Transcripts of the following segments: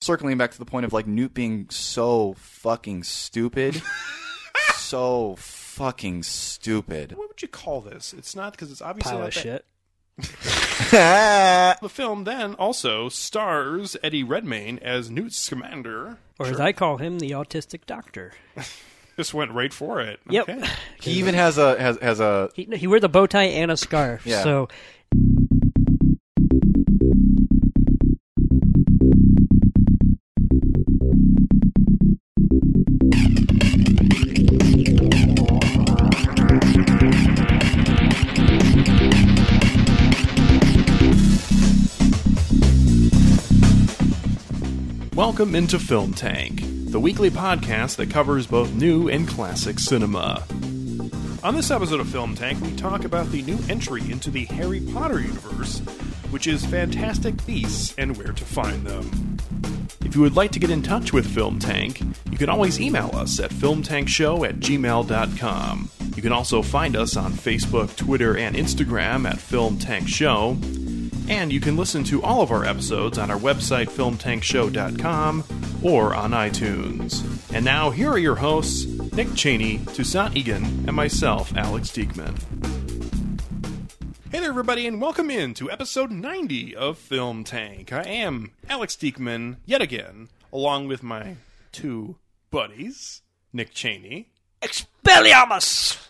circling back to the point of like Newt being so fucking stupid, so fucking stupid. What would you call this? It's not because it's obviously Pile not of that- shit. The film then also stars Eddie Redmayne as Newt Scamander. Or as I call him, the autistic doctor. Just went right for it. Yep. Okay. He even has a has has a He, he wears a bow tie and a scarf. Yeah. So Welcome into Film Tank, the weekly podcast that covers both new and classic cinema. On this episode of Film Tank, we talk about the new entry into the Harry Potter universe, which is Fantastic Beasts and where to find them. If you would like to get in touch with Film Tank, you can always email us at filmtankshow at gmail.com. You can also find us on Facebook, Twitter, and Instagram at Film Tank Show. And you can listen to all of our episodes on our website, filmtankshow.com, or on iTunes. And now, here are your hosts, Nick Cheney, Toussaint Egan, and myself, Alex Diekman. Hey there, everybody, and welcome in to episode 90 of Film Tank. I am Alex Diekman, yet again, along with my two buddies, Nick Cheney, Expelliarmus.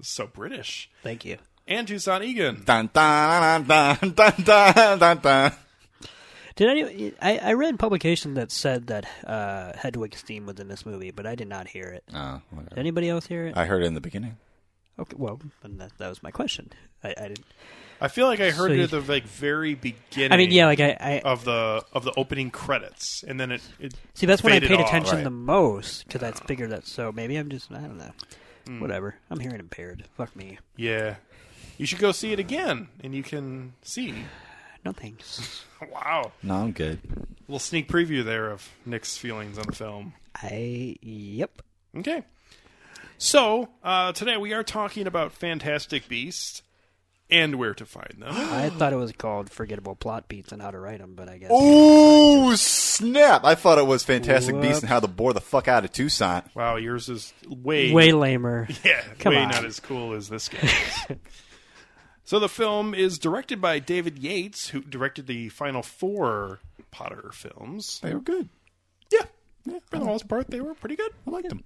so British, Thank you and Toussaint Egan. Dun, dun, dun, dun, dun, dun, dun. Did any, I? I read publication that said that uh, Hedwig's theme was in this movie, but I did not hear it. Oh. Did anybody else hear it? I heard it in the beginning. Okay, well, that, that was my question. I, I didn't. I feel like I heard so it at the like very beginning. I mean, yeah, like I, I, of the of the opening credits, and then it. it see, that's when I paid off, attention right. the most because that's bigger. figured that. So maybe I'm just I don't know. Mm. Whatever. I'm hearing impaired. Fuck me. Yeah, you should go see it again, and you can see. No thanks. Wow, No, I'm good. little sneak preview there of Nick's feelings on the film. I yep. Okay, so uh, today we are talking about Fantastic Beasts and where to find them. I thought it was called forgettable plot beats and how to write them, but I guess Oh snap! I thought it was Fantastic Beasts and how to bore the fuck out of Toussaint. wow, yours is way way lamer. Yeah, Come way on. not as cool as this guy. so the film is directed by David Yates, who directed the final four Potter films. They were good. Yeah, yeah for the most part, they were pretty good. I liked them.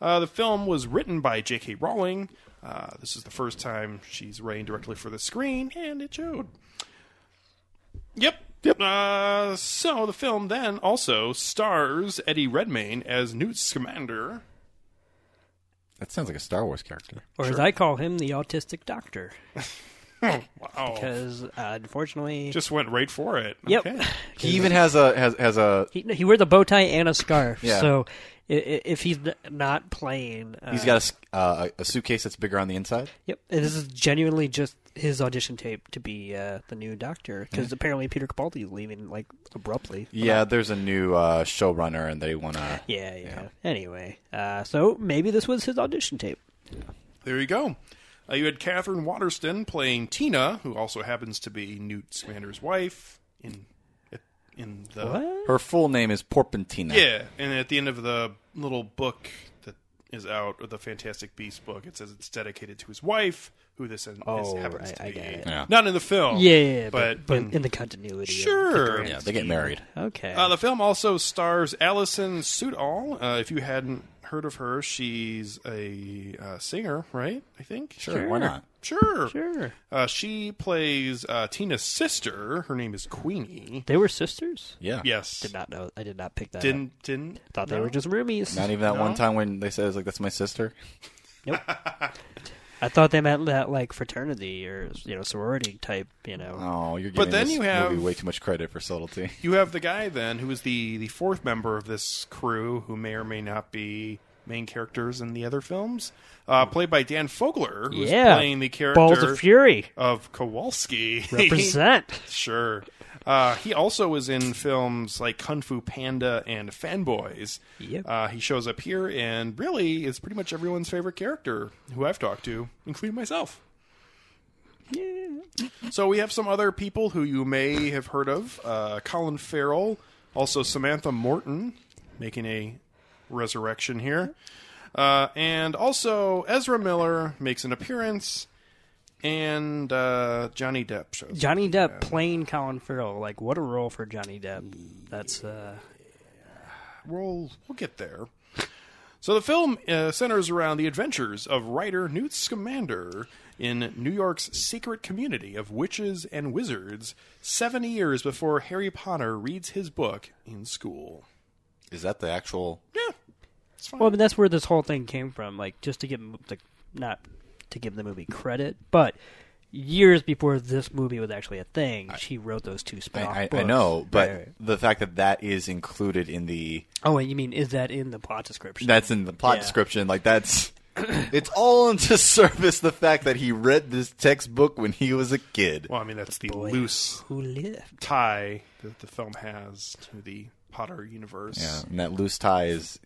Uh, the film was written by J.K. Rowling. Uh, this is the first time she's writing directly for the screen, and it showed. Yep. Yep. Uh, so the film then also stars Eddie Redmayne as Newt Scamander. That sounds like a Star Wars character. Or as I call him, the autistic doctor, Wow. because uh, unfortunately, Just went right for it. yep. Okay. He even has a has has a. He he wears a bow tie and a scarf. Yeah. So i- i- if he's not playing, uh, He's got a s- uh, a suitcase that's bigger on the inside. Yep, and this is genuinely just his audition tape to be uh, the new Doctor because apparently Peter Capaldi is leaving like abruptly. Yeah, there's a new uh, showrunner, and they want to. Yeah, yeah. Anyway, uh, so maybe this was his audition tape. There you go. Uh, you had Katherine Waterston playing Tina, who also happens to be Newt Scamander's wife in in the What? Her full name is Porpentina. yeah, and at the end of the little book that is out, or the Fantastic Beast book, it says it's dedicated to his wife, who this is, Oh, happens right, to I be. get it. Yeah. Not in the film. Yeah, yeah, yeah, but, but, but in- in, the continuity. of the Sure. Yeah, they get married. Okay. Uh, the film also stars Alison Sudol. Uh, if you hadn't heard of her, she's a uh, singer, right? I think. Sure, why not? Sure. sure. Uh, she plays uh, Tina's sister. Her name is Queenie. They were sisters. Yeah. Yes. Did not know. I did not pick that. Didn't didn't Thought they were just roomies. Not even that No? one time when they said, like, that's my sister. Nope. I thought they meant that like fraternity or you know sorority type. You know. Oh, you're But giving then this you have- movie way too much credit for subtlety. You have the guy then who is the the fourth member of this crew, who may or may not be main characters in the other films, uh, played by Dan Fogler, who's yeah. playing the character Balls of Fury. of Kowalski. Represent. Sure. Uh, he also was in films like Kung Fu Panda and Fanboys. Yep. Uh, he shows up here and really is pretty much everyone's favorite character who I've talked to, including myself. So we have some other people who you may have heard of. Uh, Colin Farrell Also, Samantha Morton making a resurrection here. Uh, and also, Ezra Miller makes an appearance, and uh, Johnny Depp shows. Johnny Depp playing Colin Farrell. Like, what a role for Johnny Depp. That's uh, We'll we'll get there. So the film uh, centers around the adventures of writer Newt Scamander in New York's secret community of witches and wizards, seven years before Harry Potter reads his book in school. Is that the actual? Yeah, it's fine. well, but that's where this whole thing came from. Like, just to get like not to give the movie credit, but years before this movie was actually a thing, she wrote those two I, spin-off I, I know, but Right, right. the fact that that is included in the oh, wait, you mean is that in the plot description? that's in the plot Yeah. description, like that's it's all to service the fact that he read this textbook when he was a kid. well, I mean that's the Boy loose who lived. tie that the film has to the Potter universe. Yeah, and that loose tie is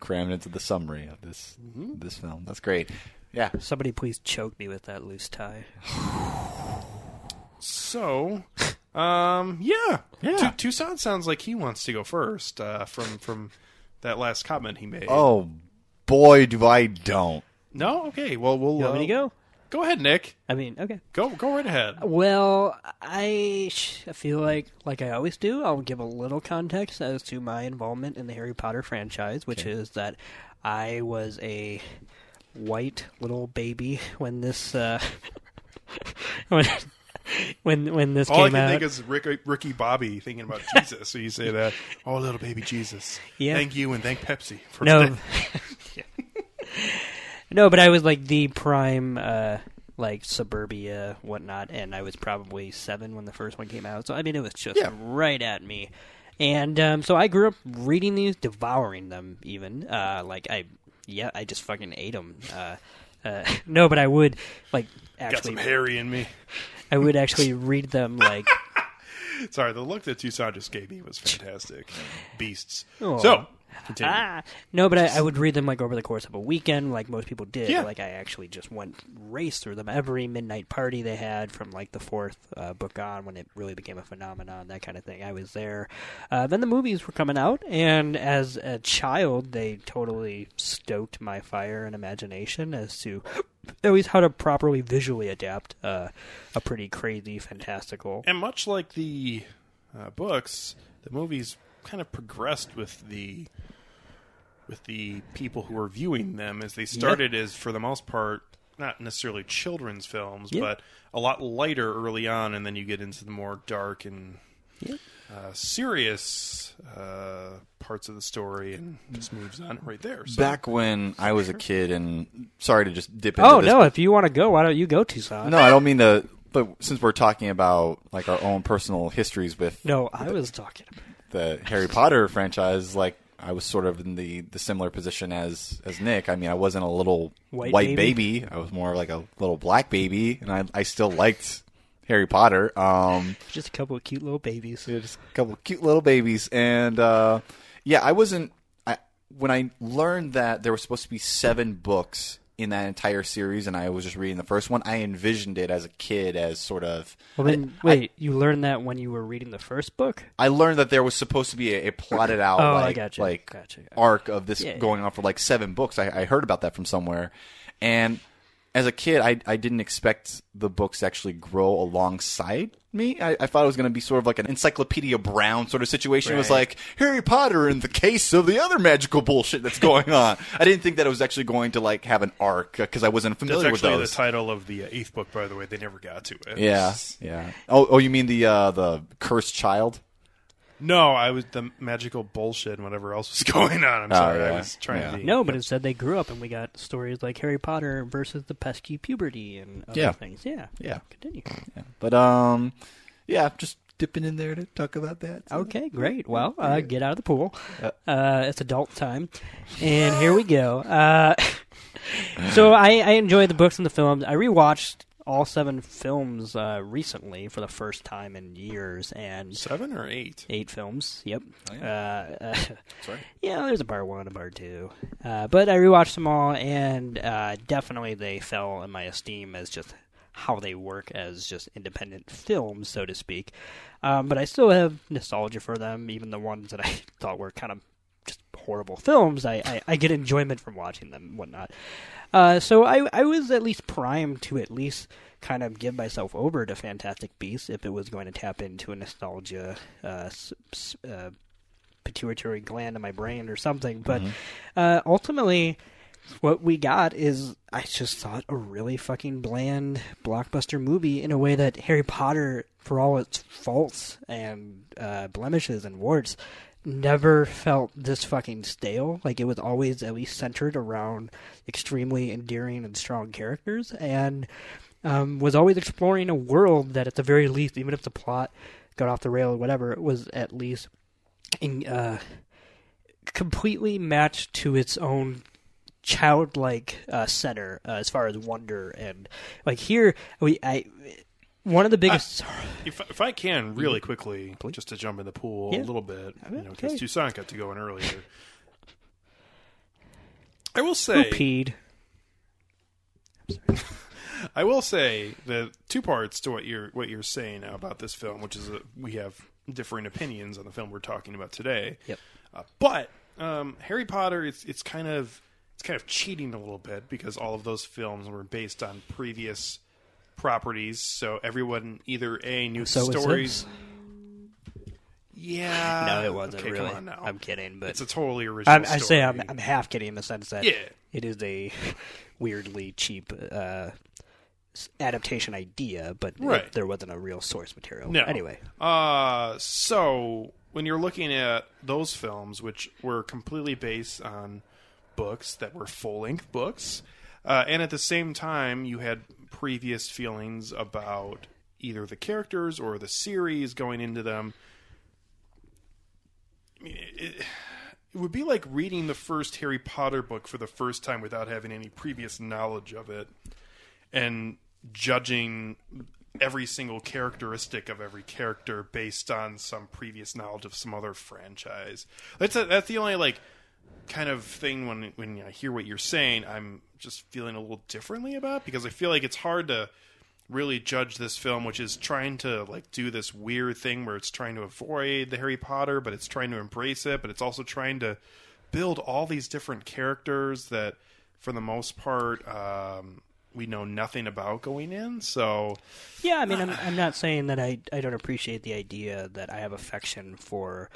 crammed into the summary of this Mm-hmm. this film. That's great. Yeah, Somebody please choke me with that loose tie. So, um, yeah, Yeah. Tu- Toussaint sounds like he wants to go first uh, from from that last comment he made. Oh boy, do I don't. no, okay. Well, we'll You want me to uh, go? Go ahead, Nick. I mean, okay. Go go right ahead. Well, I sh- I feel like, like I always do, I'll give a little context as to my involvement in the Harry Potter franchise, which is that I was a white little baby when this uh, when when when this All I can out. think is Rick, Ricky Bobby thinking about Jesus. So you say that, oh, little baby Jesus. Yeah. Thank you and thank Pepsi for no, no, but I was like the prime. Uh, like suburbia, whatnot, and I was probably seven when the first one came out. So I mean, it was just Yeah. right at me. And um, so I grew up reading these, devouring them. Even uh, like I, yeah, I just fucking ate them. Uh, uh, no, but I would like got actually, some Harry in me. I would actually read them like Sorry, the look that Toussaint just gave me was fantastic. Beasts. Oh. So, continue. ah. No, but I, I would read them like over the course of a weekend, like most people did. Yeah. Like I actually just went race through them every midnight party they had from like the fourth uh, book on when it really became a phenomenon, that kind of thing. I was there. Uh, then the movies were coming out, and as a child, they totally stoked my fire and imagination as to at least how to properly visually adapt uh, a pretty crazy, fantastical. And much like the uh, books, the movies kind of progressed with the with the people who were viewing them as they started as for the most part not necessarily children's films, Yeah. but a lot lighter early on, and then you get into the more dark and Yeah. uh, serious uh, parts of the story, and just moves on right there. So, Back when I was a kid, and sorry to just dip into Oh this, no! If you want to go, why don't you go, Toussaint? No, I don't mean to. But since we're talking about like our own personal histories with No, I was talking about. The Harry Potter franchise, like I was sort of in the, the similar position as as Nick. I mean, I wasn't a little White white, baby? baby. I was more like a little black baby, and I I still liked Harry Potter. Um, Just a couple of cute little babies. yeah, just a couple of cute little babies, and uh, yeah, I wasn't. I when I learned that there were supposed to be seven books in that entire series, and I was just reading the first one. I envisioned it as a kid as sort of. Well, then, wait, you learned that when you were reading the first book? I learned that there was supposed to be a, a plotted out Oh, I like, gotcha, like gotcha, arc of this Yeah, yeah. going on for like seven books. I, I heard about that from somewhere, and as a kid, I I didn't expect the books to actually grow alongside me. I, I thought it was going to be sort of like an Encyclopedia Brown sort of situation. It was like Harry Potter in the case of the other magical bullshit that's going on. I didn't think that it was actually going to like have an arc because I wasn't that's familiar with actually the title of the uh, eighth book, by the way. They never got to it. yeah, yeah. Oh, oh, you mean the uh, the cursed child? No, I was the magical bullshit and whatever else was going on. I'm Oh, sorry. I yeah. was trying Yeah. to be. No, but instead they grew up and we got stories like Harry Potter versus the pesky puberty and other Yeah. things. Yeah. Yeah. Continue. Yeah. But um, yeah, just dipping in there to talk about that. Okay, great. Well, uh, get out of the pool. Uh, it's adult time, and here we go. Uh, so I, I enjoy the books and the films. I rewatched all seven films uh, recently for the first time in years, and Seven or eight? eight films. Yep. Oh, uh, uh, right. yeah, there's a part one, a part two, uh, but I rewatched them all, and uh, definitely they fell in my esteem as just how they work as just independent films, so to speak. Um, but I still have nostalgia for them, even the ones that I thought were kind of just horrible films. I, I, I get enjoyment from watching them and whatnot. Uh, so I, I was at least primed to at least kind of give myself over to Fantastic Beasts if it was going to tap into a nostalgia uh, uh, pituitary gland in my brain or something. But uh, ultimately, what we got is I just thought a really fucking bland blockbuster movie in a way that Harry Potter, for all its faults and uh, blemishes and warts, never felt this fucking stale. Like it was always at least centered around extremely endearing and strong characters, and um, was always exploring a world that, at the very least, even if the plot got off the rail or whatever, it was at least in, uh, completely matched to its own childlike uh, center uh, as far as wonder and like here we I one of the biggest If, if I can, really quickly, just to jump in the pool Yeah. a little bit, you know, because Okay. Toussaint got to go in earlier. I will who say, peed I will say the two parts to what you're what you're saying now about this film, which is that we have differing opinions on the film we're talking about today. Yep. Uh, but um, Harry Potter, it's it's kind of it's kind of cheating a little bit because all of those films were based on previous properties, so everyone either a knew so stories. Yeah, no it wasn't okay, really Come on now. I'm kidding but it's a totally original. I'm, I say. I'm, I'm half kidding in the sense that Yeah. it is a weirdly cheap uh, adaptation idea, but it- there wasn't a real source material. No. Anyway, Uh, so when you're looking at those films, which were completely based on books that were full length books, uh, and at the same time you had previous feelings about either the characters or the series going into them. I mean, it, it would be like reading the first Harry Potter book for the first time without having any previous knowledge of it and judging every single characteristic of every character based on some previous knowledge of some other franchise. That's a, that's the only like kind of thing when when I hear what you're saying, I'm just feeling a little differently about because I feel like it's hard to really judge this film which is trying to like do this weird thing where it's trying to avoid the Harry Potter but it's trying to embrace it but it's also trying to build all these different characters that for the most part um we know nothing about going in so yeah, I mean, I'm, I'm not saying that I I don't appreciate the idea that I have affection for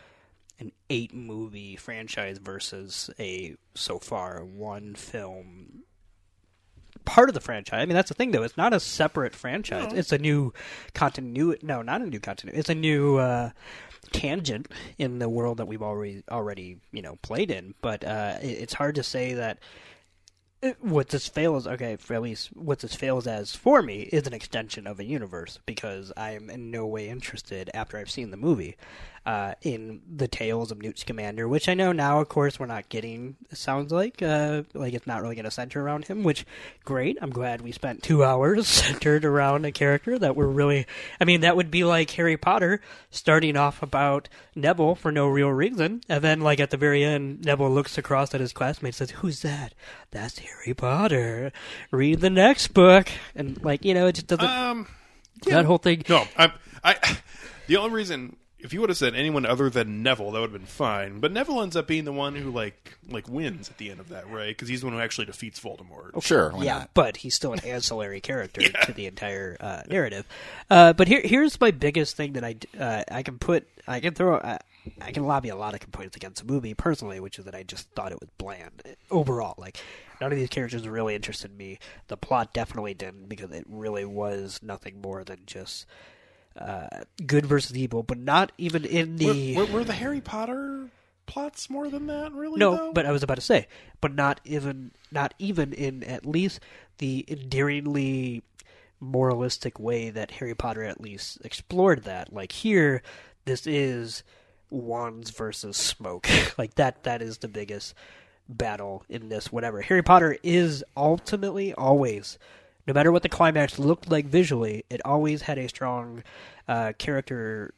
an eight movie franchise versus a so far one film part of the franchise. I mean, that's the thing though. It's not a separate franchise. It's a new continuity. No, not a new continuity. It's a new uh, tangent in the world that we've already already you know played in. But uh, it, it's hard to say that what this fails okay for at least what this fails as for me is an extension of a universe because I am in no way interested after I've seen the movie uh, in the tales of Newt Scamander, which I know now, of course, we're not getting. Sounds like uh, like it's not really going to center around him, which great. I'm glad we spent two hours centered around a character that we're really. I mean, that would be like Harry Potter starting off about Neville for no real reason, and then like at the very end, Neville looks across at his classmate, and says, "Who's that? That's Harry Potter. Read the next book." And like you know, it just doesn't. um that whole thing. No, I, I. The only reason, if you would have said anyone other than Neville, that would have been fine. But Neville ends up being the one who like like wins at the end of that, right? Because he's the one who actually defeats Voldemort. Sure, why yeah, not? but he's still an ancillary character to the entire uh, narrative. Uh, but here, here's my biggest thing that I d- uh, I can put I can throw uh, I can lobby a lot of complaints against the movie personally, which is that I just thought it was bland overall. Like none of these characters really interested me. The plot definitely didn't because it really was nothing more than just uh, good versus evil, but not even in the Were, were, were the Harry Potter plots more than that? Really? no, though? but I was about to say, but not even not even in at least the endearingly moralistic way that Harry Potter at least explored that. Like here, this is wands versus smoke. like that that is the biggest battle in this whatever. Harry Potter is ultimately always no matter what the climax looked like visually, it always had a strong uh, character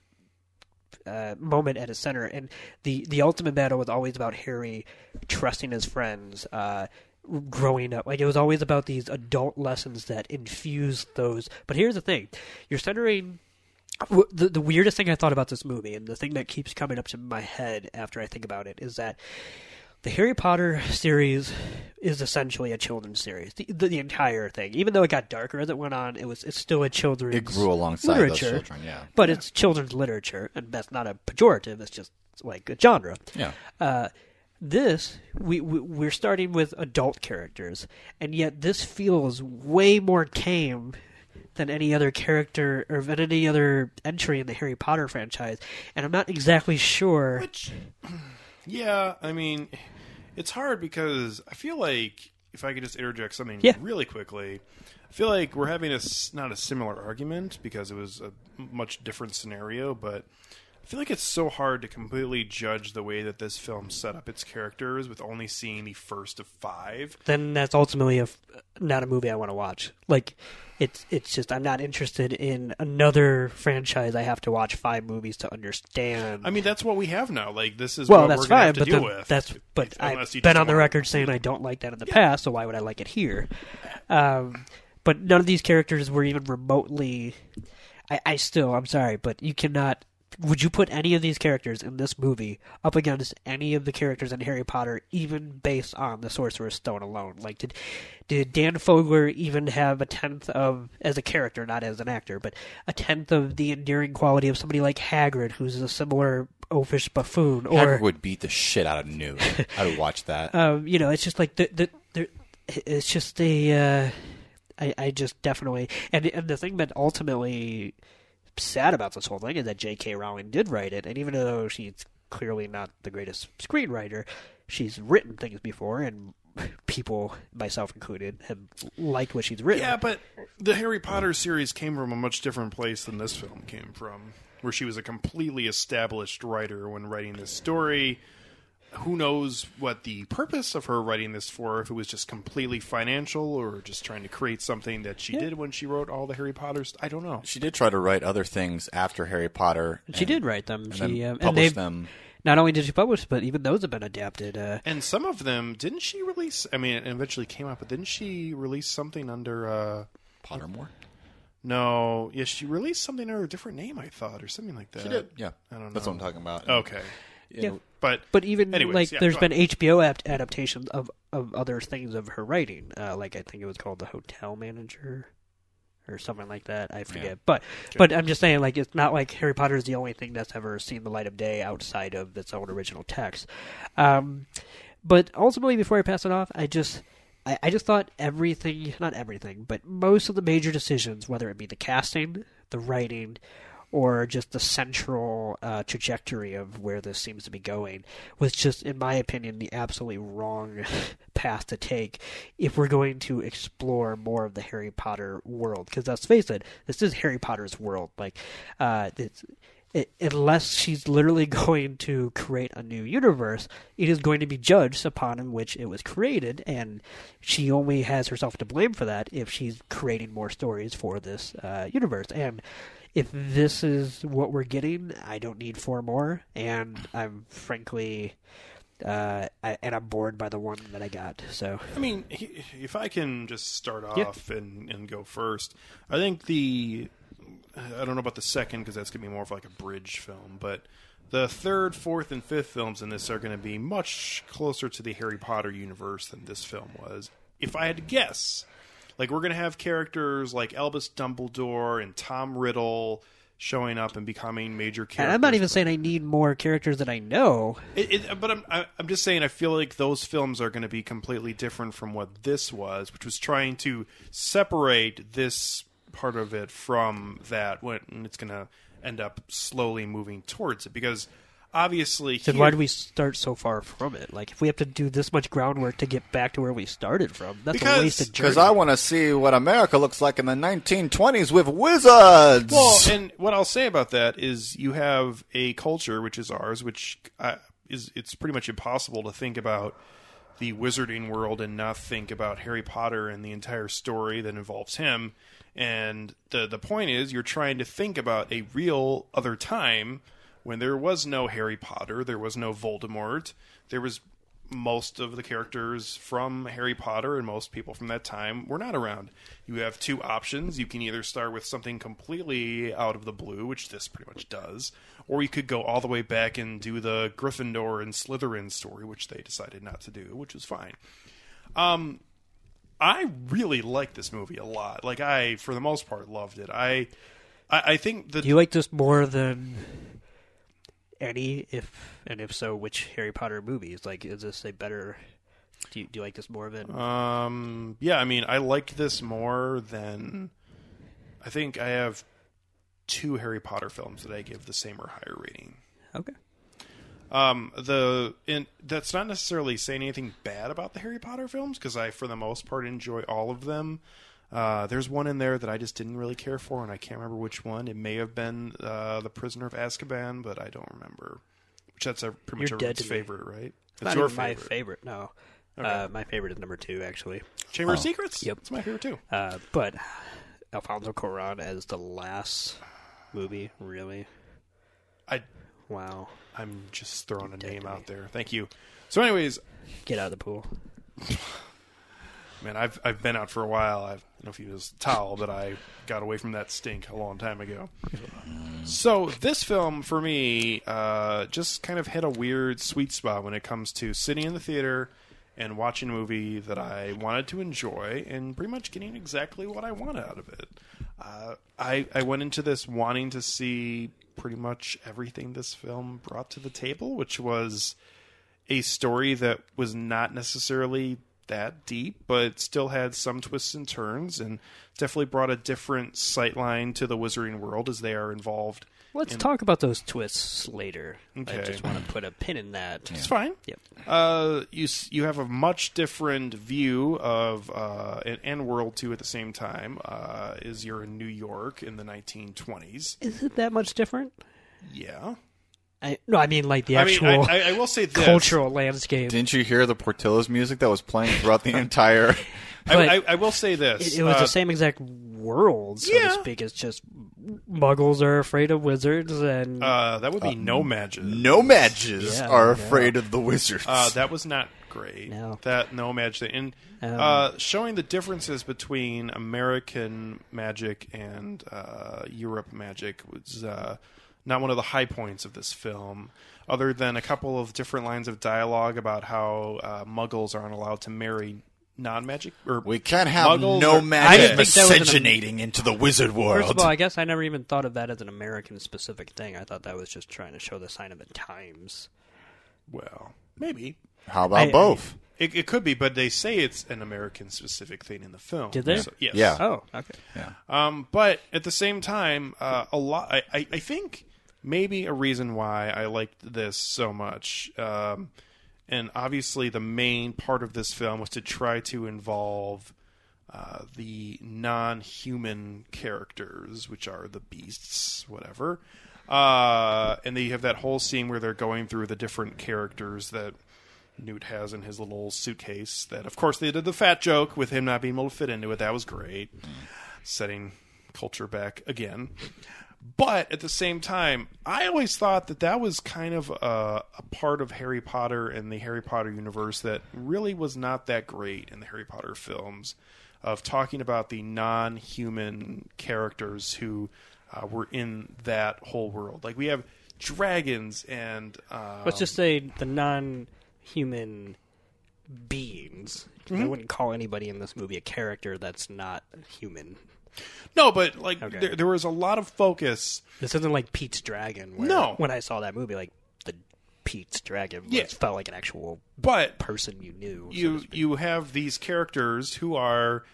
uh, moment at its center, and the the ultimate battle was always about Harry trusting his friends, uh, growing up. Like it was always about these adult lessons that infused those. But here's the thing: you're centering. The, the weirdest thing I thought about this movie, and the thing that keeps coming up to my head after I think about it, is that the Harry Potter series is essentially a children's series. The, the, the entire thing, even though it got darker as it went on, it was it's still a children's. It grew alongside literature, those children. Yeah. but it's children's literature, and that's not a pejorative. It's just like a genre. Yeah. Uh, this we, we we're starting with adult characters, and yet this feels way more tame than any other character or than any other entry in the Harry Potter franchise. And I'm not exactly sure. Which, yeah, I mean, it's hard because I feel like if I could just interject something Yeah. really quickly, I feel like we're having a not a similar argument because it was a much different scenario, but feel like it's so hard to completely judge the way that this film set up its characters with only seeing the first of five. Then that's ultimately a not a movie I want to watch. Like it's it's just I'm not interested in another franchise. I have to watch five movies to understand. I mean, that's what we have now. Like this is well, what that's we're fine, have to but with. that's but unless I've been on the record saying I don't like that in the past, so why would I like it here? Um, but none of these characters were even remotely. I, I still, I'm sorry, but you cannot. Would you put any of these characters in this movie up against any of the characters in Harry Potter, even based on the Sorcerer's Stone alone? Like, did did Dan Fogler even have a tenth of, as a character, not as an actor, but a tenth of the endearing quality of somebody like Hagrid, who's a similar oafish buffoon, or Hagrid would beat the shit out of Newt. I would watch that. um, you know, it's just like the the, the it's just a. Uh, I I just definitely and and the thing that ultimately sad about this whole thing is that J.K. Rowling did write it, and even though she's clearly not the greatest screenwriter, she's written things before, and people, myself included, have liked what she's written. Yeah, but the Harry Potter series came from a much different place than this film came from, where she was a completely established writer when writing this story. Who knows what the purpose of her writing this for? If it was just completely financial or just trying to create something that she did when she wrote all the Harry potters I don't know. she did try to write other things after Harry Potter. she did write them. and She then um, and published they them. not only did she publish, but even those have been adapted. Uh, And some of them didn't she release? I mean, it eventually came out, but didn't she release something under? uh Pottermore. No, yeah, she released something under a different name. I thought, or something like that. She did. Yeah, I don't know. That's what I'm talking about. Okay, yeah. But But even Anyways, like, yeah, there's been HBO apt- adaptations of of other things of her writing. Uh, like I think it was called The Hotel Manager, or something like that. I forget. But but I'm just saying, like it's not like Harry Potter is the only thing that's ever seen the light of day outside of its own original text. Um, but ultimately, before I pass it off, I just. I, I just thought everything, not everything, but most of the major decisions, whether it be the casting, the writing, or just the central uh, trajectory of where this seems to be going was just, in my opinion, the absolutely wrong path to take if we're going to explore more of the Harry Potter world. Because let's face it, this is Harry Potter's world. Like, uh, unless she's literally going to create a new universe, it is going to be judged upon in which it was created, and she only has herself to blame for that if she's creating more stories for this uh, universe. And if this is what we're getting, I don't need four more, and I'm frankly. Uh, I, and I'm bored by the one that I got. So I mean, if I can just start Yeah. off and, and go first, I think the I don't know about the second because that's gonna be more of like a bridge film, but the third, fourth, and fifth films in this are going to be much closer to the Harry Potter universe than this film was. If I had to guess, like we're going to have characters like Albus Dumbledore and Tom Riddle showing up and becoming major characters. and I'm not even saying I need more characters that I know. It, it, but I'm I, I'm just saying I feel like those films are going to be completely different from what this was, which was trying to separate this part of it from that when it's going to end up slowly moving towards it because obviously Then here- why do we start so far from it? Like, if we have to do this much groundwork to get back to where we started from, that's Because- a wasted journey. Because I want to see what America looks like in the 1920s with wizards. Well, and what I'll say about that is you have a culture which is ours, which uh, is it's pretty much impossible to think about the wizarding world and not think about Harry Potter and the entire story that involves him. And the the point is, you're trying to think about a real other time when there was no Harry Potter, there was no Voldemort, there was most of the characters from Harry Potter and most people from that time were not around. You have two options. You can either start with something completely out of the blue, which this pretty much does, or you could go all the way back and do the Gryffindor and Slytherin story, which they decided not to do, which was fine. Um, I really like this movie a lot. Like I, for the most part, loved it. I, I, I think that you like this more than any? If and if so, which Harry Potter movies? Like, is this a better? Do you, do you like this more than? Um, yeah, I mean, I like this more than. I think I have two Harry Potter films that I give the same or higher rating. okay. Um, the and that's not necessarily saying anything bad about the Harry Potter films because I, for the most part, enjoy all of them. Uh, there's one in there that I just didn't really care for, and I can't remember which one. It may have been uh, the Prisoner of Azkaban, but I don't remember. Which that's a, pretty much You're dead everyone's to me. favorite, right? It's not your even my favorite. favorite. No, uh, my favorite is number two actually. Chamber of Oh. Secrets. Yep. it's my favorite too. Uh, but Alfonso Cuarón as the last movie, really? I Wow. I'm just throwing a name out there. Thank you. So, anyways, Get out of the pool. man, I've I've been out for a while. I don't know if you use towel, but I got away from that stink a long time ago. So this film for me uh, just kind of hit a weird sweet spot when it comes to sitting in the theater and watching a movie that I wanted to enjoy and pretty much getting exactly what I wanted out of it. Uh, I I went into this wanting to see pretty much everything this film brought to the table, which was a story that was not necessarily that deep, but still had some twists and turns, and definitely brought a different sightline to the Wizarding world as they are involved. Let's in- talk about those twists later. I just want to put a pin in that. It's fine. Yep. Uh, you you have a much different view of uh, and, and world too at the same time. Uh, is you're in New York in the 1920s? Is it that much different? Yeah. I, no, I mean like the I mean, actual I, I, I will say this. cultural landscape. Didn't you hear the Portillo's music that was playing throughout the entire? I, but- I, I will say this. It, it was Uh, the same exact world, so yeah. to speak. It's just muggles are afraid of wizards, and Uh, that would be no magic. No-Majs Yeah, are no. afraid of the wizards. Uh, that was not great. No. That no magic and Um, uh, showing the differences between American magic and uh, Europe magic was uh, not one of the high points of this film. Other than a couple of different lines of dialogue about how uh, Muggles aren't allowed to marry non-magic or we can't have Muggles no are- magic didn't think that was an- into the wizard world. First of all, I guess I never even thought of that as an American specific thing. I thought that was just trying to show the sign of the times. well, maybe How about I- I- both? it, it could be, but they say it's an American specific thing in the film. Did they? So- yes. Yeah. Oh, okay. yeah. Um, but at the same time, uh, a lot. I, I, I think maybe a reason why I liked this so much, um, and obviously the main part of this film was to try to involve uh, the non-human characters, which are the beasts, whatever. Uh, and then you have that whole scene where they're going through the different characters that Newt has in his little suitcase. That, of course, they did the fat joke with him not being able to fit into it. That was great setting culture back again. But at the same time, I always thought that that was kind of a, a part of Harry Potter and the Harry Potter universe that really was not that great in the Harry Potter films of talking about the non human characters who uh, were in that whole world. Like we have dragons and. Um, Let's just say the non-human beings. I Mm-hmm. wouldn't call anybody in this movie a character that's not human. No, but like Okay. there, there was a lot of focus. This isn't like Pete's Dragon. Where No. When I saw that movie, like the Pete's Dragon was, Yeah. felt like an actual But person you knew. so to you speak. you have these characters who are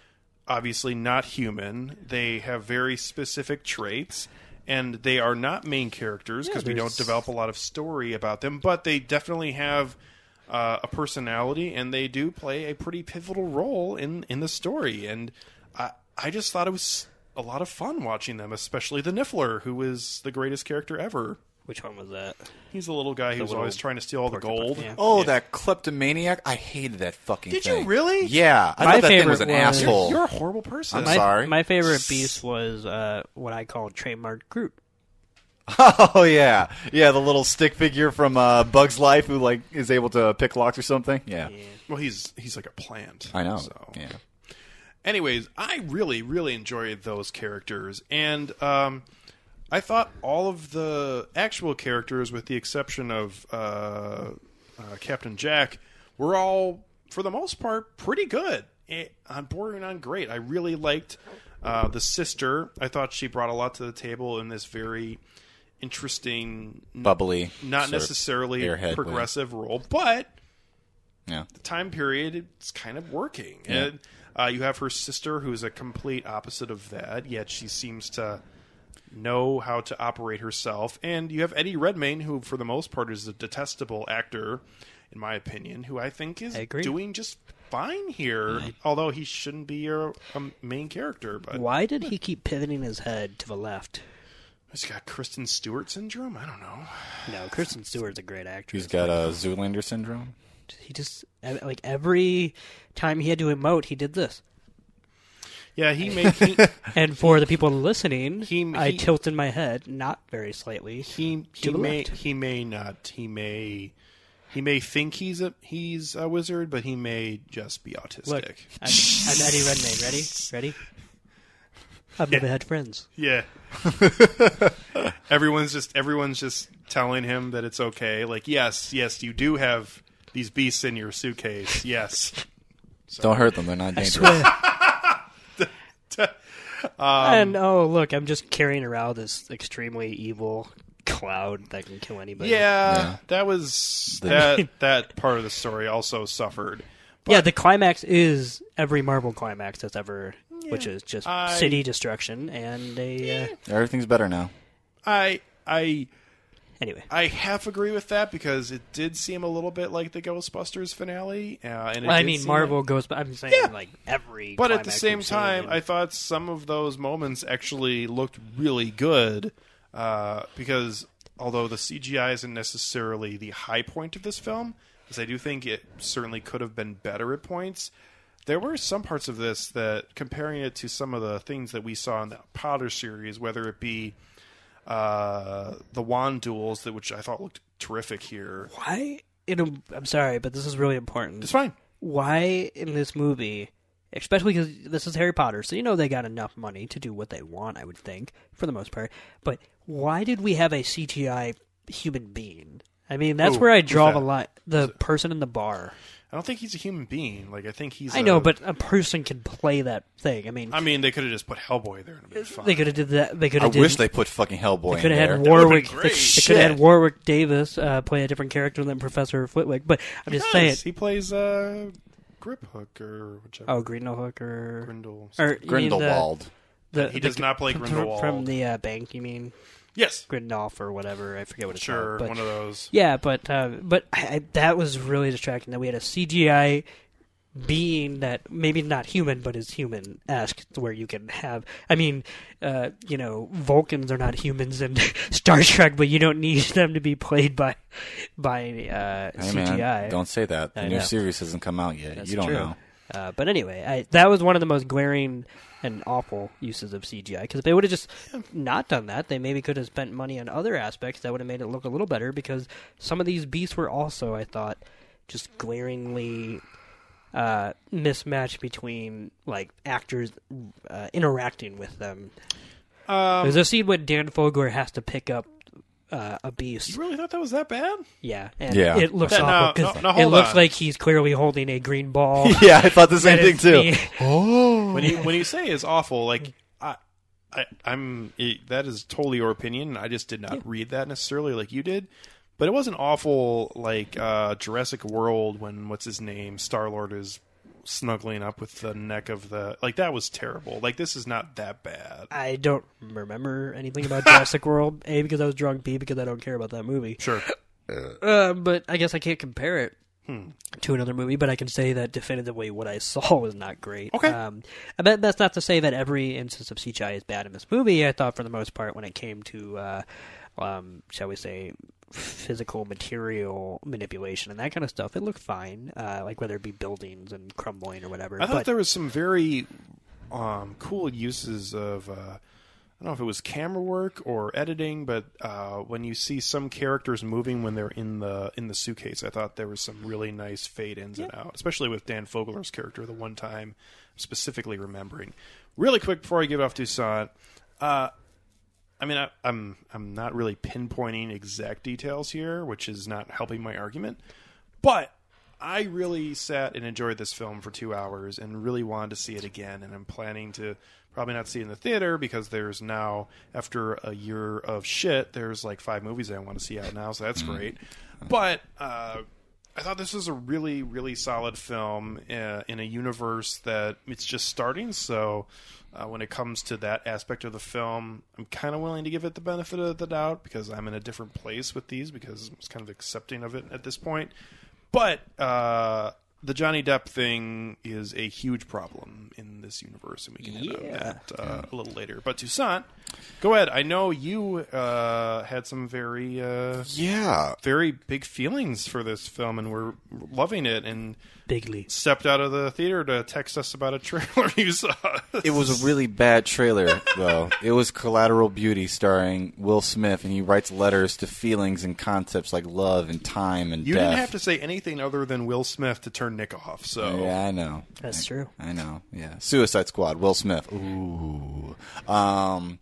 obviously not human. They have very specific traits, and they are not main characters because we don't there's- develop a lot of story about them. But they definitely have uh, a personality, and they do play a pretty pivotal role in in the story. And I I just thought it was a lot of fun watching them, especially the Niffler, who is the greatest character ever. Which one was that? He's the little guy who's little always trying to steal all the porcupine, gold. yeah. Oh, Yeah. that kleptomaniac! I hated that fucking Did thing. you really? Yeah, I My thought that thing was an was- asshole. You're a horrible person. I'm my, sorry. My favorite beast was uh, what I call trademark Groot. Oh yeah, yeah. The little stick figure from uh, Bugs Life who like is able to pick locks or something. Yeah, Well, he's he's like a plant. I know. So. Yeah. Anyways, I really, really enjoyed those characters, and um, I thought all of the actual characters, with the exception of uh, uh, Captain Jack, were all, for the most part, pretty good. Eh, on bordering on great. I really liked uh, the sister. I thought she brought a lot to the table in this very interesting, Bubbly. not necessarily airhead way. progressive role, but Yeah. The time period, it's kind of working. Yeah. And uh, you have her sister, who's a complete opposite of that, yet she seems to know how to operate herself. And you have Eddie Redmayne, who, for the most part, is a detestable actor, in my opinion, who I think is I agree. doing just fine here, although he shouldn't be a, a main character. But Why did he keep pivoting his head to the left? he's got Kristen Stewart syndrome. I don't know. No, Kristen Stewart's a great actress. He's got a Zoolander syndrome. He just like every time he had to emote, he did this. Yeah, he made he, And for the people listening, He- I he- tilted my head, not very slightly. he he may left. he may not he may he may think he's a he's a wizard, but he may just be autistic. Look, I'm, I'm Eddie Redmayne. Ready? Ready? I've never had friends. Yeah. everyone's just everyone's just telling him that it's okay. Like, yes, yes, you do have these beasts in your suitcase. Yes. Don't hurt them; they're not I dangerous. swear. Um, and oh, look, I'm just carrying around this extremely evil cloud that can kill anybody. Yeah, Yeah. that was The- that that part of the story also suffered. yeah. The climax is every Marvel climax that's ever, which is just I- city destruction and a. Uh, Everything's better now. I I anyway, I half agree with that because it did seem a little bit like the Ghostbusters finale. Uh, and it I mean Marvel like- goes. I'm saying Yeah. like every. but at the same time, I thought some of those moments actually looked really good uh, because although the CGI isn't necessarily the high point of this film, because I do think it certainly could have been better at points. There were some parts of this that, comparing it to some of the things that we saw in the Potter series, whether it be uh, the wand duels, that which I thought looked terrific here. why. In a, I'm sorry, but this is really important. It's fine. why in this movie, especially because this is Harry Potter, so you know they got enough money to do what they want, I would think, for the most part. But why did we have a CGI human being? I mean, that's Who? where I draw the line. The person in the bar. I don't think he's a human being. Like I think he's. I a- know, but a person can play that thing. I mean, I mean, they could have just put Hellboy there and it'd been fine. they could have did that. They could have. I have. wish they put fucking Hellboy could in have there. had Warwick. been They, could have had Warwick Davis uh, play a different character than Professor Flitwick. But I'm just saying. Yes, he plays uh, Griphook or whichever. Oh, Greenhook or Grindel. or you mean the- Grindelwald. The, He the- does not play from- Grindelwald. from the uh, bank. You mean? Yes, Grindelwald or whatever. I forget what it's sure, called. But one of those. yeah, but uh, but I, I, that was really distracting. That we had a CGI being that maybe not human, but is human esque, where you can have. I mean, uh, you know, Vulcans are not humans in Star Trek, but you don't need them to be played by by uh, Hey CGI. man, don't say that. The I new know. series hasn't come out yet. That's you don't true. know. Uh, but anyway, I, that was one of the most glaring and awful uses of CGI. Because if they would have just not done that, they maybe could have spent money on other aspects that would have made it look a little better. Because some of these beasts were also, I thought, just glaringly uh, mismatched between like actors uh, interacting with them. Um, There's a scene when Dan Fogler has to pick up uh, a beast. you really thought that was that bad? Yeah, and Yeah. it looks That- no, awful because no, no, it hold looks on. like he's clearly holding a green ball. yeah, I thought the same thing too. Oh, When you when you say it's awful, like I, I I'm it, that is totally your opinion. I just did not read that necessarily like you did. But it wasn't awful like uh, Jurassic World when what's his name Star Lord is snuggling up with the neck of the like that was terrible. Like this is not that bad. I don't remember anything about Jurassic World. A because I was drunk. B because I don't care about that movie. Sure. Uh, but I guess I can't compare it Hmm. to another movie. But I can say that definitively what I saw was not great. Okay. Um, I bet that's not to say that every instance of CGI is bad in this movie. I thought for the most part when it came to, uh, um, shall we say. Physical material manipulation and that kind of stuff. It looked fine, uh, like whether it be buildings and crumbling or whatever. I thought but there was some very um, cool uses of uh, I don't know if it was camera work or editing, but uh, when you see some characters moving when they're in the in the suitcase, I thought there was some really nice fade ins and out, especially with Dan Fogler's character. The one time, specifically remembering. Really quick before I give it off to Toussaint, uh, I mean, I, I'm I'm not really pinpointing exact details here, which is not helping my argument, but I really sat and enjoyed this film for two hours and really wanted to see it again. And I'm planning to probably not see it in the theater because there's now, after a year of shit, there's like five movies I want to see out now, so that's great. But uh, I thought this was a really, really solid film uh, in a universe that it's just starting. So uh, when it comes to that aspect of the film, I'm kind of willing to give it the benefit of the doubt because I'm in a different place with these because I was kind of accepting of it at this point. But uh, the Johnny Depp thing is a huge problem in this universe, and we can hit on that uh, a little later. But Toussaint, go ahead. I know you uh, had some very, uh, Yeah. very big feelings for this film, and we're loving it. And Bigly. stepped out of the theater to text us about a trailer you saw. It was a really bad trailer, though. It was Collateral Beauty starring Will Smith, and he writes letters to feelings and concepts like love and time and You death. didn't have to say anything other than Will Smith to turn Nick off. So Yeah, I know. That's true. I know. Yeah, Suicide Squad. Will Smith. Ooh. Um,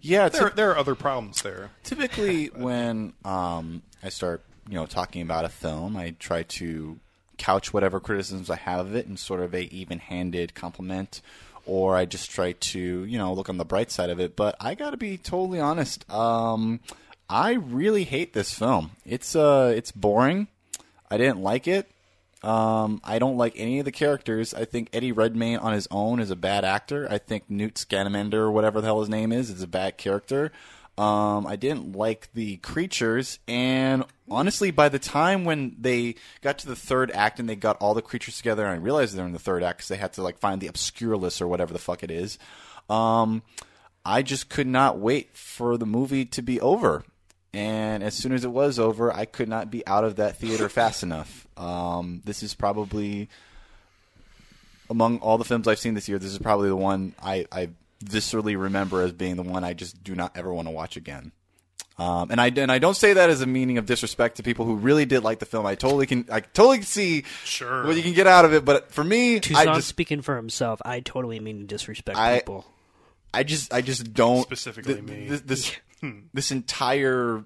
yeah. there, typ- there are other problems there. typically, when um, I start, you know, talking about a film, I try to couch whatever criticisms I have of it in sort of a even-handed compliment, or I just try to, you know, look on the bright side of it. But I got to be totally honest. Um, I really hate this film. It's uh, it's boring. I didn't like it. Um, I don't like any of the characters. I think Eddie Redmayne on his own is a bad actor. I think Newt Scamander, or whatever the hell his name is, is a bad character. Um, I didn't like the creatures, and honestly, by the time when they got to the third act and they got all the creatures together, and I realized they're in the third act because they had to like find the Obscurus or whatever the fuck it is. Um, I just could not wait for the movie to be over. And as soon as it was over, I could not be out of that theater fast enough. Um, this is probably, among all the films I've seen this year, this is probably the one I, I viscerally remember as being the one I just do not ever want to watch again. Um, and I and I don't say that as a meaning of disrespect to people who really did like the film. I totally can I totally can see Sure. what you can get out of it. But for me, I Toussaint just speaking for himself, I totally mean to disrespect I- people. I just I just don't Specifically th- me. This this, this entire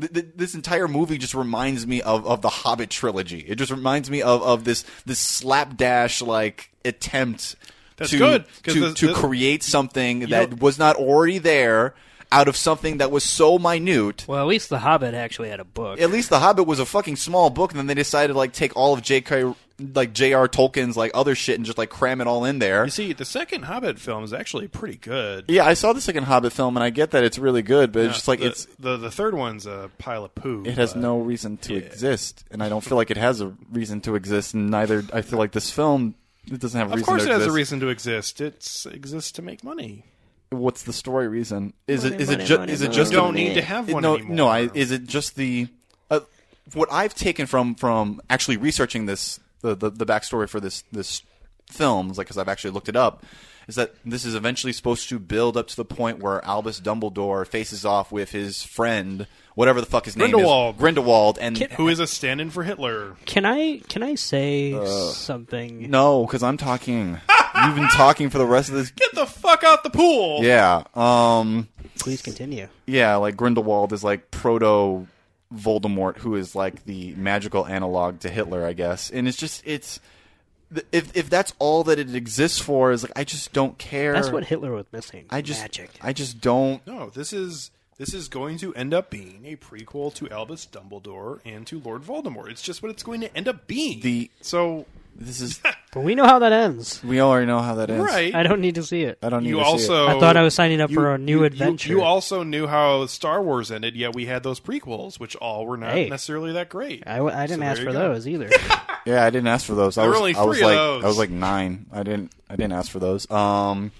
th- th- this entire movie just reminds me of, of the Hobbit trilogy. It just reminds me of, of this this slapdash like attempt That's to good, 'cause to, the- to the- create something that know- was not already there out of something that was so minute. Well, at least The Hobbit actually had a book. At least the Hobbit was a fucking small book, and then they decided to like take all of J.K. like J.R. Tolkien's like other shit and just like cram it all in there. You see, the second Hobbit film is actually pretty good. Yeah, I saw the second Hobbit film, and I get that it's really good, but it's just like the, it's the the third one's a pile of poo. it has no reason to exist, and I don't feel like it has a reason to exist. And neither I feel like this film it doesn't have a Of reason. course, to it has exist. a reason to exist. It exists to make money. What's the story reason? Is Money, it is money, it just money, is it money. just you don't the- need to have one no anymore. no? I, is it just the uh, what I've taken from from actually researching this the the, the backstory for this this film, like because I've actually looked it up, is that this is eventually supposed to build up to the point where Albus Dumbledore faces off with his friend, whatever the fuck his name Grindelwald. is, Grindelwald, and Who is a stand-in for Hitler? Can I can I say Uh, something? no, because I'm talking. You've been talking for the rest of this. Get the fuck out the pool! Yeah. Um. Please continue. Yeah, like Grindelwald is like proto Voldemort, who is like the magical analog to Hitler, I guess. And it's just it's if if that's all that it exists for is like I just don't care. That's what Hitler was missing. I just magic. I just don't. No, this is this is going to end up being a prequel to Albus Dumbledore and to Lord Voldemort. It's just what it's going to end up being. The- so This is but we know how that ends. we already know how that ends. right, I don't need to see it. I don't need you to see also it. I thought I was signing up you- for a new you- you- adventure. You, also knew how Star Wars ended, yet we had those prequels, which all were not Hey. necessarily that great. I, w- I didn't So ask there for you go. those either. Yeah, I didn't ask for those. I There were was only I was three of like those. I was like nine. I didn't I didn't ask for those. Um,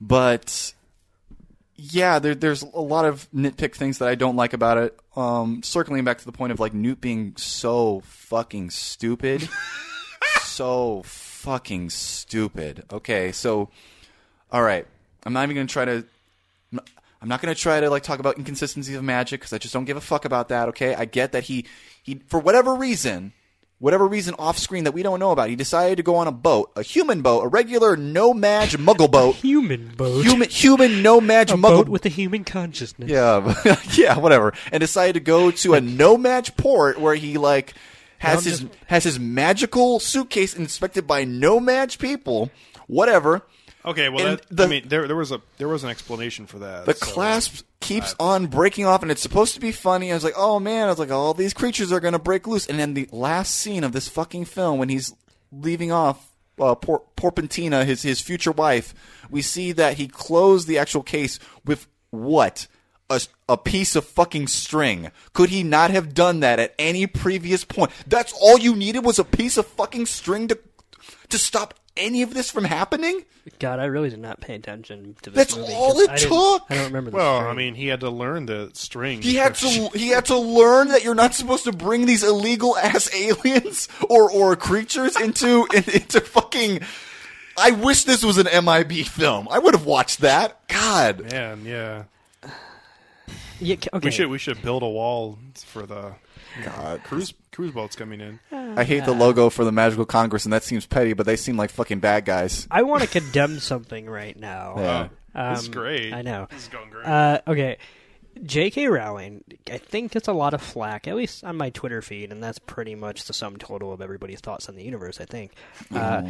but yeah, there, there's a lot of nitpick things that I don't like about it. Um, circling back to the point of like Newt being so fucking stupid, so fucking stupid. Okay, so all right, I'm not even gonna try to I'm not going to try to like talk about inconsistencies of magic because I just don't give a fuck about that. Okay, I get that he he for whatever reason, whatever reason off screen that we don't know about, he decided to go on a boat, a human boat, a regular No-Maj muggle boat, Human boat. human human No-Maj a muggle boat with a human consciousness. yeah, yeah, whatever, and decided to go to a No-Maj port where he like has his just- has his magical suitcase inspected by No-Maj people. Whatever. Okay, well, that, the- I mean, there there was a there was an explanation for that. The so- clasp keeps on breaking off, and it's supposed to be funny. I was like, oh man, I was like, all these creatures are gonna break loose. And then the last scene of this fucking film, when he's leaving off uh, Por- Porpentina, his his future wife, we see that he closed the actual case with what? A, a piece of fucking string. Could he not have done that at any previous point? That's all you needed was a piece of fucking string to to stop any of this from happening. God, I really did not pay attention to this That's movie. all 'cause it I took. I don't remember. The Well, story. I mean, he had to learn the string. He had to he had to learn that you're not supposed to bring these illegal ass aliens or or creatures into in, into fucking. I wish this was an MIB film. I would have watched that. God, Man, yeah. Yeah, okay. We should we should build a wall for the God. cruise cruise boats coming in. I hate the logo for the Magical Congress, and that seems petty, but they seem like fucking bad guys. I want to condemn something right now. Yeah. Oh, this is Um, great. I know. This is going great. Uh, okay. J.K. Rowling, I think gets a lot of flack, at least on my Twitter feed, and that's pretty much the sum total of everybody's thoughts on the universe, I think. Uh,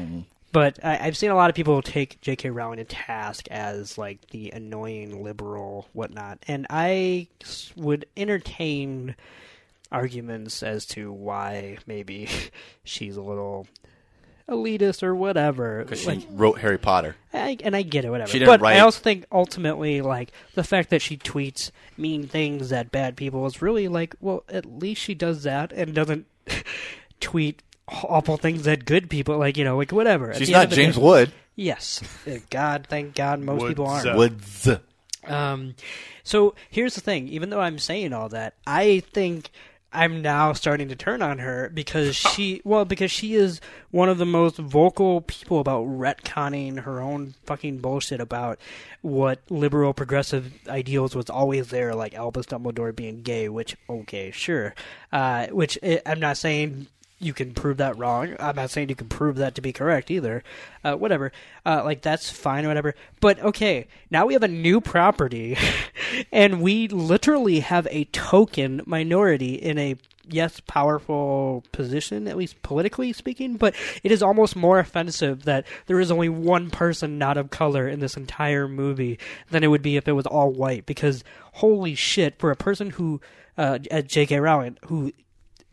But I, I've seen a lot of people take J.K. Rowling to task as like the annoying liberal whatnot, and I would entertain arguments as to why maybe she's a little elitist or whatever. Because Like, she wrote Harry Potter. I, and I get it, whatever. But write- I also think ultimately, like the fact that she tweets mean things at bad people is really like, well, at least she does that and doesn't tweet awful things that good people. Like you know, like whatever. At She's the end not of the James day- Wood. Yes, Uh, God, thank God, most people Woods aren't. up. Woods. Um, so here's the thing. Even though I'm saying all that, I think I'm now starting to turn on her because she, well, because she is one of the most vocal people about retconning her own fucking bullshit about what liberal progressive ideals was always there, like Albus Dumbledore being gay. Which, okay, sure. Uh, which eh, I'm not saying you can prove that wrong. I'm not saying you can prove that to be correct either. Uh, whatever. Uh, like that's fine, whatever. But okay, now we have a new property, and we literally have a token minority in a yes powerful position, at least politically speaking. But it is almost more offensive that there is only one person not of color in this entire movie than it would be if it was all white. Because holy shit, for a person who uh, at J.K. Rowling who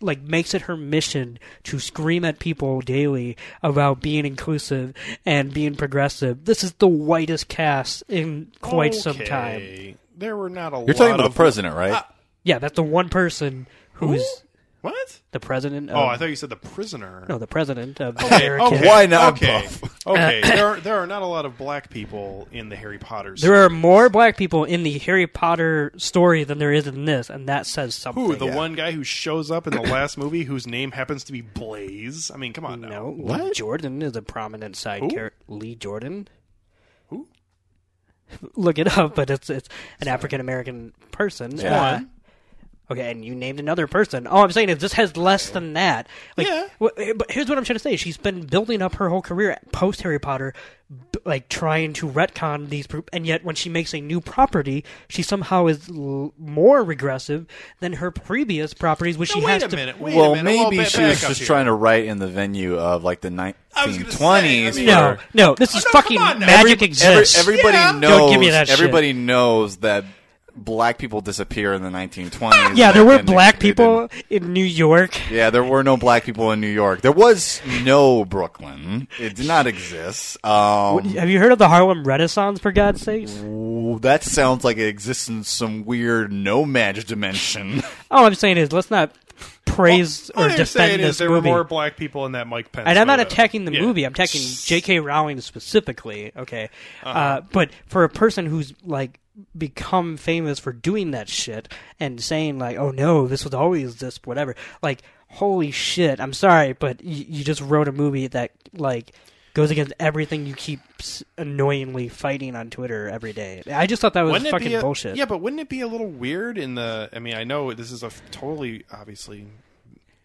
like makes it her mission to scream at people daily about being inclusive and being progressive. This is the whitest cast in quite some time. There were not a You're talking about of the president, right? Yeah, that's the one person who's What? the president. Of, Oh, I thought you said the prisoner. no, the president of Okay, American. okay, Why not, Okay, Buff? okay. there, are, there are not a lot of black people in the Harry Potter. There are more black people in the Harry Potter story than there is in this, and that says something. Who? The Yeah. one guy who shows up in the last movie whose name happens to be Blaise? I mean, come on now. No, Lee What? Jordan is a prominent side character. Lee Jordan. Who? Look it up, but it's it's an African American person. Yeah. Uh, okay, and you named another person. All I'm saying is this has less than that. Like, Yeah. wh- eh, but here's what I'm trying to say: she's been building up her whole career post Harry Potter, b- like trying to retcon these, pro- and yet when she makes a new property, she somehow is l- more regressive than her previous properties, which No, she wait has a to. minute. Wait well, a minute. maybe back- she was just here. trying to write in the venue of like the I was gonna say, 1920s. I mean- No, no, this oh, is Oh, no, fucking come on now. magic every- exists. everybody Yeah. knows. Don't give me that shit. everybody knows that black people disappear in the 1920s. yeah, there were and they- black they people in New York. Yeah, there were no black people in New York. There was no Brooklyn. It did not exist. Um, Have you heard of the Harlem Renaissance, for God's sakes? that sounds like it exists in some weird no magic dimension. All I'm saying is, let's not praise All or defend this is there movie. were more black people in that Mike Pence. and I'm not photo. attacking the Yeah. movie. I'm attacking J.K. Rowling specifically. Okay, uh Uh-huh. but for a person who's like become famous for doing that shit and saying like, "Oh no, this was always this," whatever. Like, holy shit! I'm sorry, but you, you just wrote a movie that like goes against everything you keep annoyingly fighting on Twitter every day. I just thought that was Wouldn't fucking a, bullshit. Yeah, but wouldn't it be a little weird in the? I mean, I know this is a totally obviously.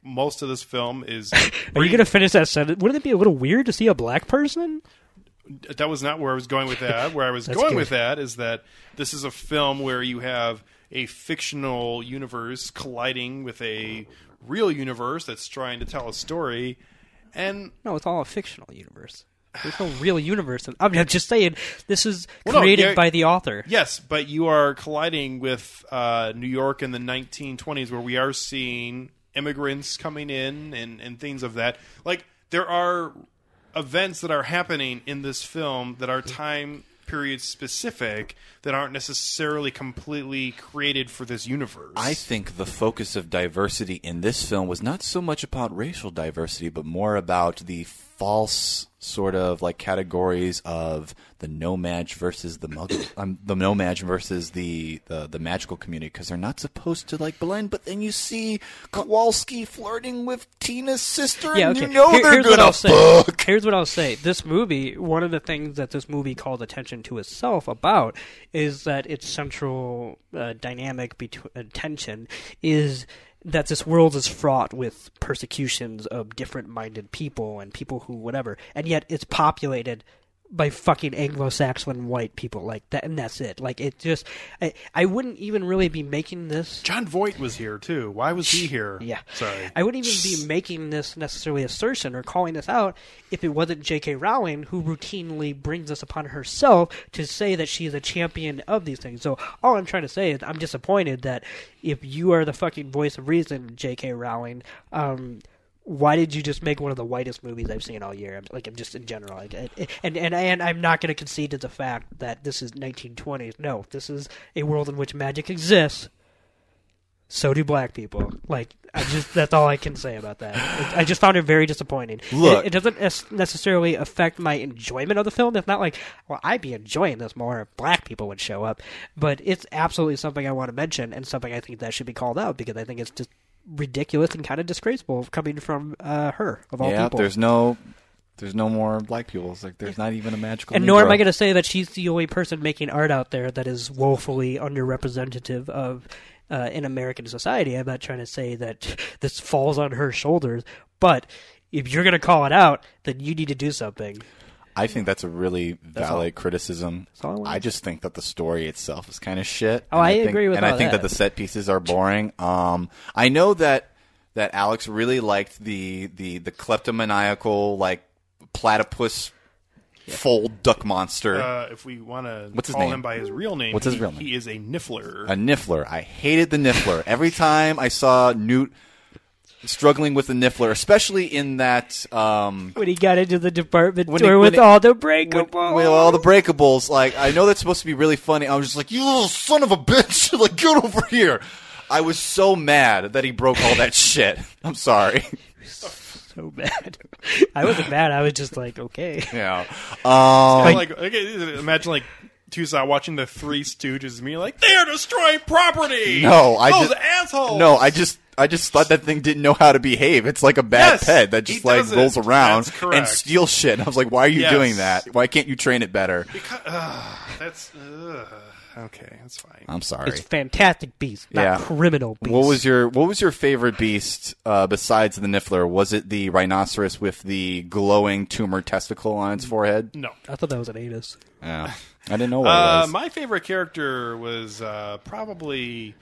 Most of this film is. Are you gonna finish that sentence? Wouldn't it be a little weird to see a black person? That was not where I was going with that. Where I was going good. with that is that this is a film where you have a fictional universe colliding with a real universe that's trying to tell a story, and No, it's all a fictional universe. There's no real universe. I'm just saying this is Well, no, created yeah, by the author. yes, but you are colliding with uh, New York in the 1920s, where we are seeing immigrants coming in and and things of that. Like there are events that are happening in this film that are time period specific that aren't necessarily completely created for this universe. I think the focus of diversity in this film was not so much about racial diversity, but more about the false sort of like categories of the No-Maj versus the muggle, um, the No-Maj versus the, the the magical community because they're not supposed to like blend. But then you see Kowalski flirting with Tina's sister, Yeah, and you know Here- they're gonna fuck. Here's what I'll say. This movie, one of the things that this movie called attention to itself about is that its central uh, dynamic between uh, tension is that this world is fraught with persecutions of different-minded people and people who whatever, and yet it's populated by fucking Anglo-Saxon white people like that, and that's it. Like it just, I, I wouldn't even really be making this Jon Voight was here too. Why was he here? yeah. sorry. I wouldn't even be making this necessarily assertion or calling this out if it wasn't J.K. Rowling who routinely brings this upon herself to say that she is a champion of these things. So all I'm trying to say is I'm disappointed that if you are the fucking voice of reason, J.K. Rowling, um, why did you just make one of the whitest movies I've seen all year? I'm- Like, I'm just in general, like, and and and I'm not going to concede to the fact that this is 1920s. No, this is a world in which magic exists. So do black people. Like, I just that's all I can say about that. It, I just found it very disappointing. Look. it, it doesn't necessarily affect my enjoyment of the film. It's not like, well, I'd be enjoying this more if black people would show up. But it's absolutely something I want to mention and something I think that should be called out because I think it's just ridiculous and kind of disgraceful coming from uh, her of all yeah, people. there's no. There's no more black people. It's like there's not even a magical. and nor am I going to say that she's the only person making art out there that is woefully underrepresentative of uh, in American society. I'm not trying to say that this falls on her shoulders, but if you're going to call it out, then you need to do something. I think that's a really valid criticism. all I I just think that the story itself is kind of shit. Oh, And I think- agree with that. And all I think that. that. the set pieces are boring. Um, I know that that Alex really liked the the the kleptomaniacal like platypus fold duck monster. Uh, if we want to What's his call name? him by his real name, What's his he- real name? He is a Niffler. a Niffler. I hated the Niffler. Every time I saw Newt struggling with the Niffler, especially in that um, When he got into the department When store he- with he- all the breakables. with all the breakables, like I know that's supposed to be really funny. I was just like, "You little son of a bitch! like, get over here!" I was so mad that he broke all that shit. I'm sorry. so bad. I wasn't mad. I was just like, okay. yeah. Um, Kinda like, okay, imagine like Toussaint watching the Three Stooges me like, "They are destroying property." No, I those just- assholes. no, I just. I just thought that thing didn't know how to behave. It's like a bad Yes, pet that just like rolls around and steals shit. And I was like, "Why are you Yes. doing that? Why can't you train it better?" Because, uh, that's uh, okay. That's fine. I'm sorry. It's Fantastic Beast, not Yeah. Criminal Beast. What was your What was your favorite beast uh, besides the Niffler? Was it the rhinoceros with the glowing tumor testicle on its forehead? no. I thought that was an anus. Yeah, I didn't know what Uh, it was. my favorite character was uh, probably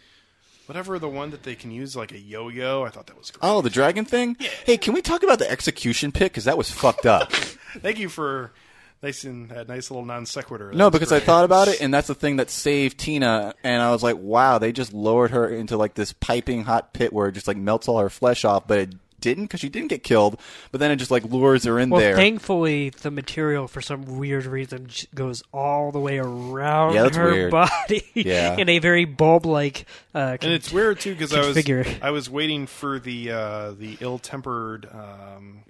whatever the one that they can use like a yo-yo. I thought that was great. oh, the dragon thing. Yeah. Hey, can we talk about the execution pit? Because that was fucked up. Thank you for nice and that nice little non sequitur. no, because I thought about it, and that's the thing that saved Tina. And I was like, wow, they just lowered her into like this piping hot pit where it just like melts all her flesh off, but it didn't because she didn't get killed. But then it just like lures her in Well, there. thankfully, the material for some weird reason goes all the way around Yeah, her weird. body Yeah. in a very bulb-like. Uh, and it's weird too because I was. I was waiting for the uh, the ill tempered um,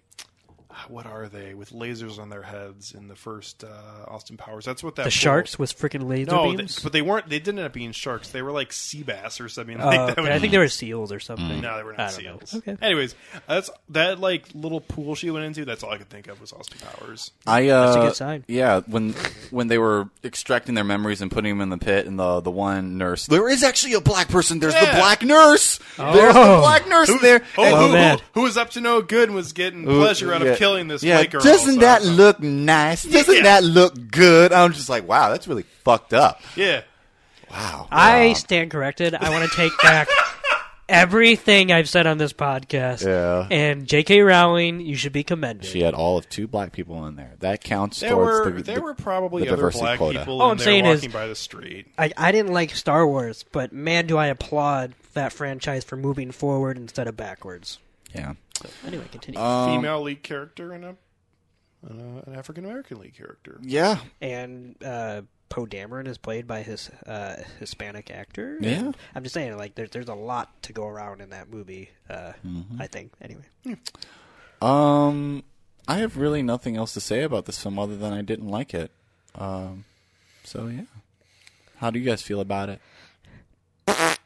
what are they with lasers on their heads in the first uh, Austin Powers? That's what that The bull- sharks with freaking laser No, they, beams. but they weren't. They didn't end up being sharks. They were like sea bass or something Oh, like that. okay, I think they were seals or something. No, they were not don't know. seals. Okay. Anyways, that's that like little pool she went into. That's all I could think of was Austin Powers. I uh, That's a good sign. Yeah, when when they were extracting their memories and putting them in the pit, and the the one nurse, there is actually a black person. There's Yeah. the black nurse. There's the Oh. black nurse Who, there. oh, And- who, man. who, who was up to no good and was getting pleasure out of Yeah. Killing this Yeah, white doesn't so- that look nice? Doesn't Yeah. that look good? I'm just like, wow, that's really fucked up. Yeah. Wow. I Wow. stand corrected. I want to take back everything I've said on this podcast. Yeah. And J.K. Rowling, you should be commended. She had all of two black people in there. That counts There towards were the, there the- were probably the other diversity black quota. people All in I'm there saying is- by the street. I, I didn't like Star Wars, but man, do I applaud that franchise for moving forward instead of backwards. Yeah. So anyway, continue. Um, Female lead character and a uh, an African American lead character. Yeah. and uh, Poe Dameron is played by his uh, Hispanic actor. Yeah. And I'm just saying, like, there's there's a lot to go around in that movie. Uh, Mm-hmm. I think. Anyway, Um, I have really nothing else to say about this film other than I didn't like it. Um, so yeah. How do you guys feel about it?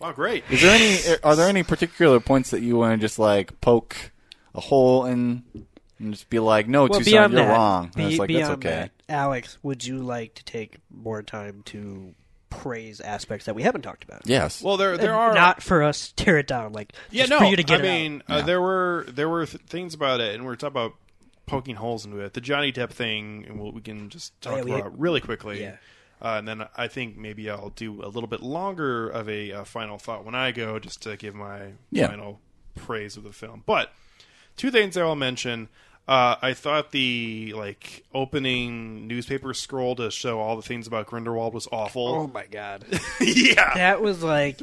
Wow, great. Is there any? Are there any particular points that you want to just like poke a hole in and just be like, "No, well, Toussaint, you're that, wrong." And be- it's like beyond that's okay. that, Alex, would you like to take more time to praise aspects that we haven't talked about? Yes. Well, there there And are not for us tear it down, like yeah no. for you to get I it out. mean, uh, Yeah. there were there were th- things about it, and we are talking about poking holes into it. The Johnny Depp thing, and we'll, we can just talk Oh, yeah, we- about really quickly. Yeah. Uh, and then I think maybe I'll do a little bit longer of a uh, final thought when I go, just to give my Yeah. final praise of the film. But two things I will mention. Uh, I thought the like opening newspaper scroll to show all the things about Grindelwald was awful. oh my god, yeah, that was like.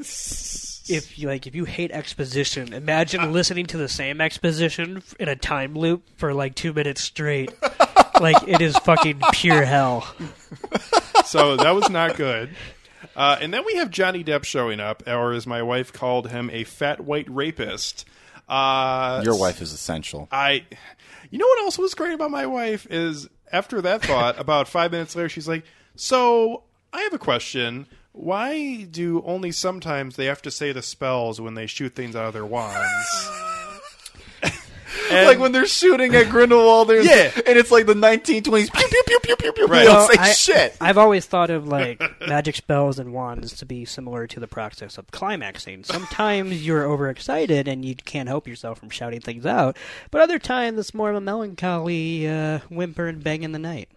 If you like, if you hate exposition, imagine listening to the same exposition in a time loop for like two minutes straight. like it is fucking pure hell. so that was not good. Uh, and then we have Johnny Depp showing up, or as my wife called him, a fat white rapist. Uh, Your wife is essential. I, you know what else was great about my wife is after that thought, about five minutes later, she's like, "So I have a question. Why do only sometimes they have to say the spells when they shoot things out of their wands?" And- like when they're shooting at Grindelwald, and, Yeah. and it's like the 1920s. Pew pew pew pew pew pew. Right. They don't Well, say I- shit. I've always thought of like magic spells and wands to be similar to the process of climaxing. Sometimes you're overexcited and you can't help yourself from shouting things out, but other times it's more of a melancholy uh, whimper and bang in the night.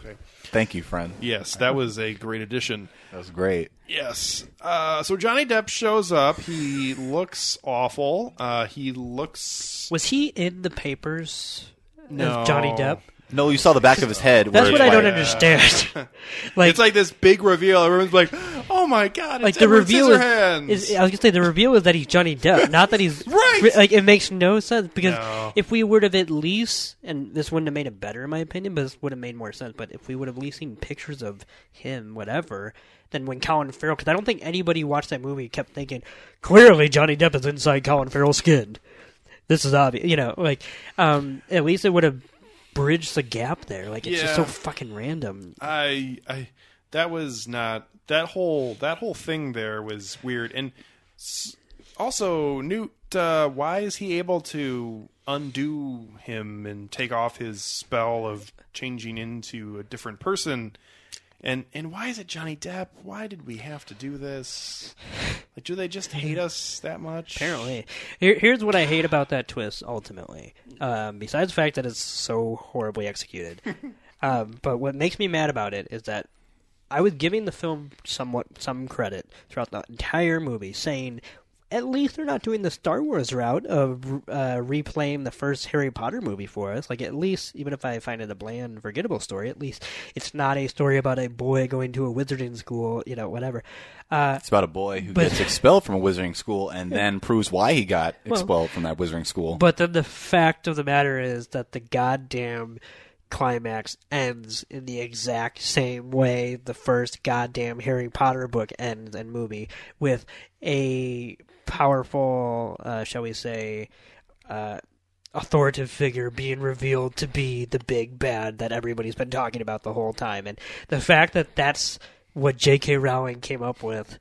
Okay. Thank you, friend. Yes, that was a great addition. That was great. Yes. Uh, so Johnny Depp shows up. He looks awful. Uh, he looks. Was he in the papers No. as Johnny Depp? No, you saw the back of his head. That's what I don't like- understand. like, it's like this big reveal. Everyone's like, "Oh my god!" It's like the Edward reveal Scissorhands. is, is I was gonna say the reveal is that he's Johnny Depp, not that he's Right. Like it makes no sense because No. if we would have at least, and this wouldn't have made it better in my opinion, but this would have made more sense. But if we would have at least seen pictures of him, whatever, then when Colin Farrell, because I don't think anybody who watched that movie kept thinking clearly Johnny Depp is inside Colin Farrell's skin. This is obvious, you know. Like um, at least it would have bridged the gap there. Like it's just so fucking random. I, I, that was not that whole that whole thing. There was weird, and also Newt. Uh, why is he able to undo him and take off his spell of changing into a different person? And and why is it Johnny Depp? Why did we have to do this? Like, do they just hate us that much? Apparently, Here, here's what I hate about that twist. Ultimately, um, besides the fact that it's so horribly executed, um, but what makes me mad about it is that I was giving the film somewhat some credit throughout the entire movie, saying at least they're not doing the Star Wars route of uh, replaying the first Harry Potter movie for us. Like at least, even if I find it a bland, forgettable story, at least it's not a story about a boy going to a wizarding school. You know, whatever. Uh, It's about a boy who But- gets expelled from a wizarding school and then proves why he got expelled from that wizarding school. But then the fact of the matter is that the goddamn climax ends in the exact same way the first goddamn Harry Potter book ends and movie with a powerful, uh, shall we say, uh, authoritative figure being revealed to be the big bad that everybody's been talking about the whole time, and the fact that that's what J.K. Rowling came up with.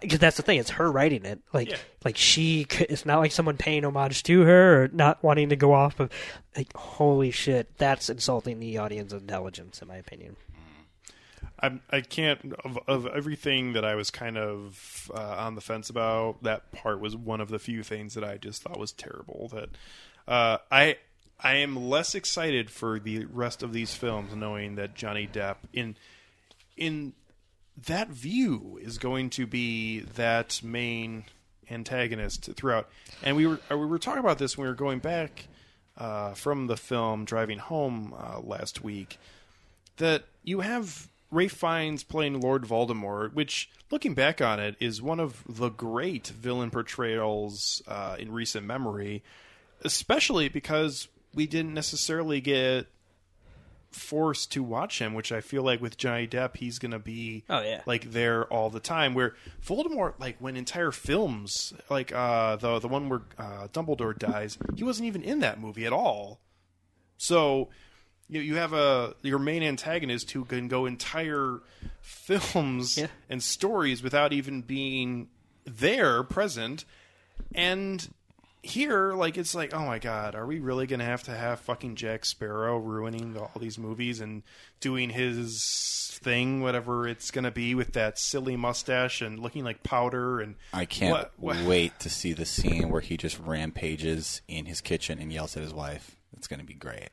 Because that's the thing, it's her writing it. Like, Yeah. like she, it's not like someone paying homage to her or not wanting to go off of. Like, holy shit, that's insulting the audience intelligence, in my opinion. I I can't of, of everything that I was kind of uh, on the fence about. That part was one of the few things that I just thought was terrible. That uh, I I am less excited for the rest of these films, knowing that Johnny Depp in in that view is going to be that main antagonist throughout. And we were uh, we were talking about this when we were going back uh, from the film driving home uh, last week. That you have Ralph Fiennes playing Lord Voldemort, which, looking back on it, is one of the great villain portrayals uh, in recent memory. Especially because we didn't necessarily get forced to watch him, which I feel like with Johnny Depp, he's going to be Oh, yeah. like there all the time. Where Voldemort, like when entire films, like uh, the the one where uh, Dumbledore dies, he wasn't even in that movie at all. So you you have a your main antagonist who can go entire films Yeah. and stories without even being there present and here like it's like oh my god are we really gonna have to have fucking jack sparrow ruining the, all these movies and doing his thing whatever it's gonna be with that silly mustache and looking like powder and I can't What- what- wait to see the scene where he just rampages in his kitchen and yells at his wife. It's going to be great.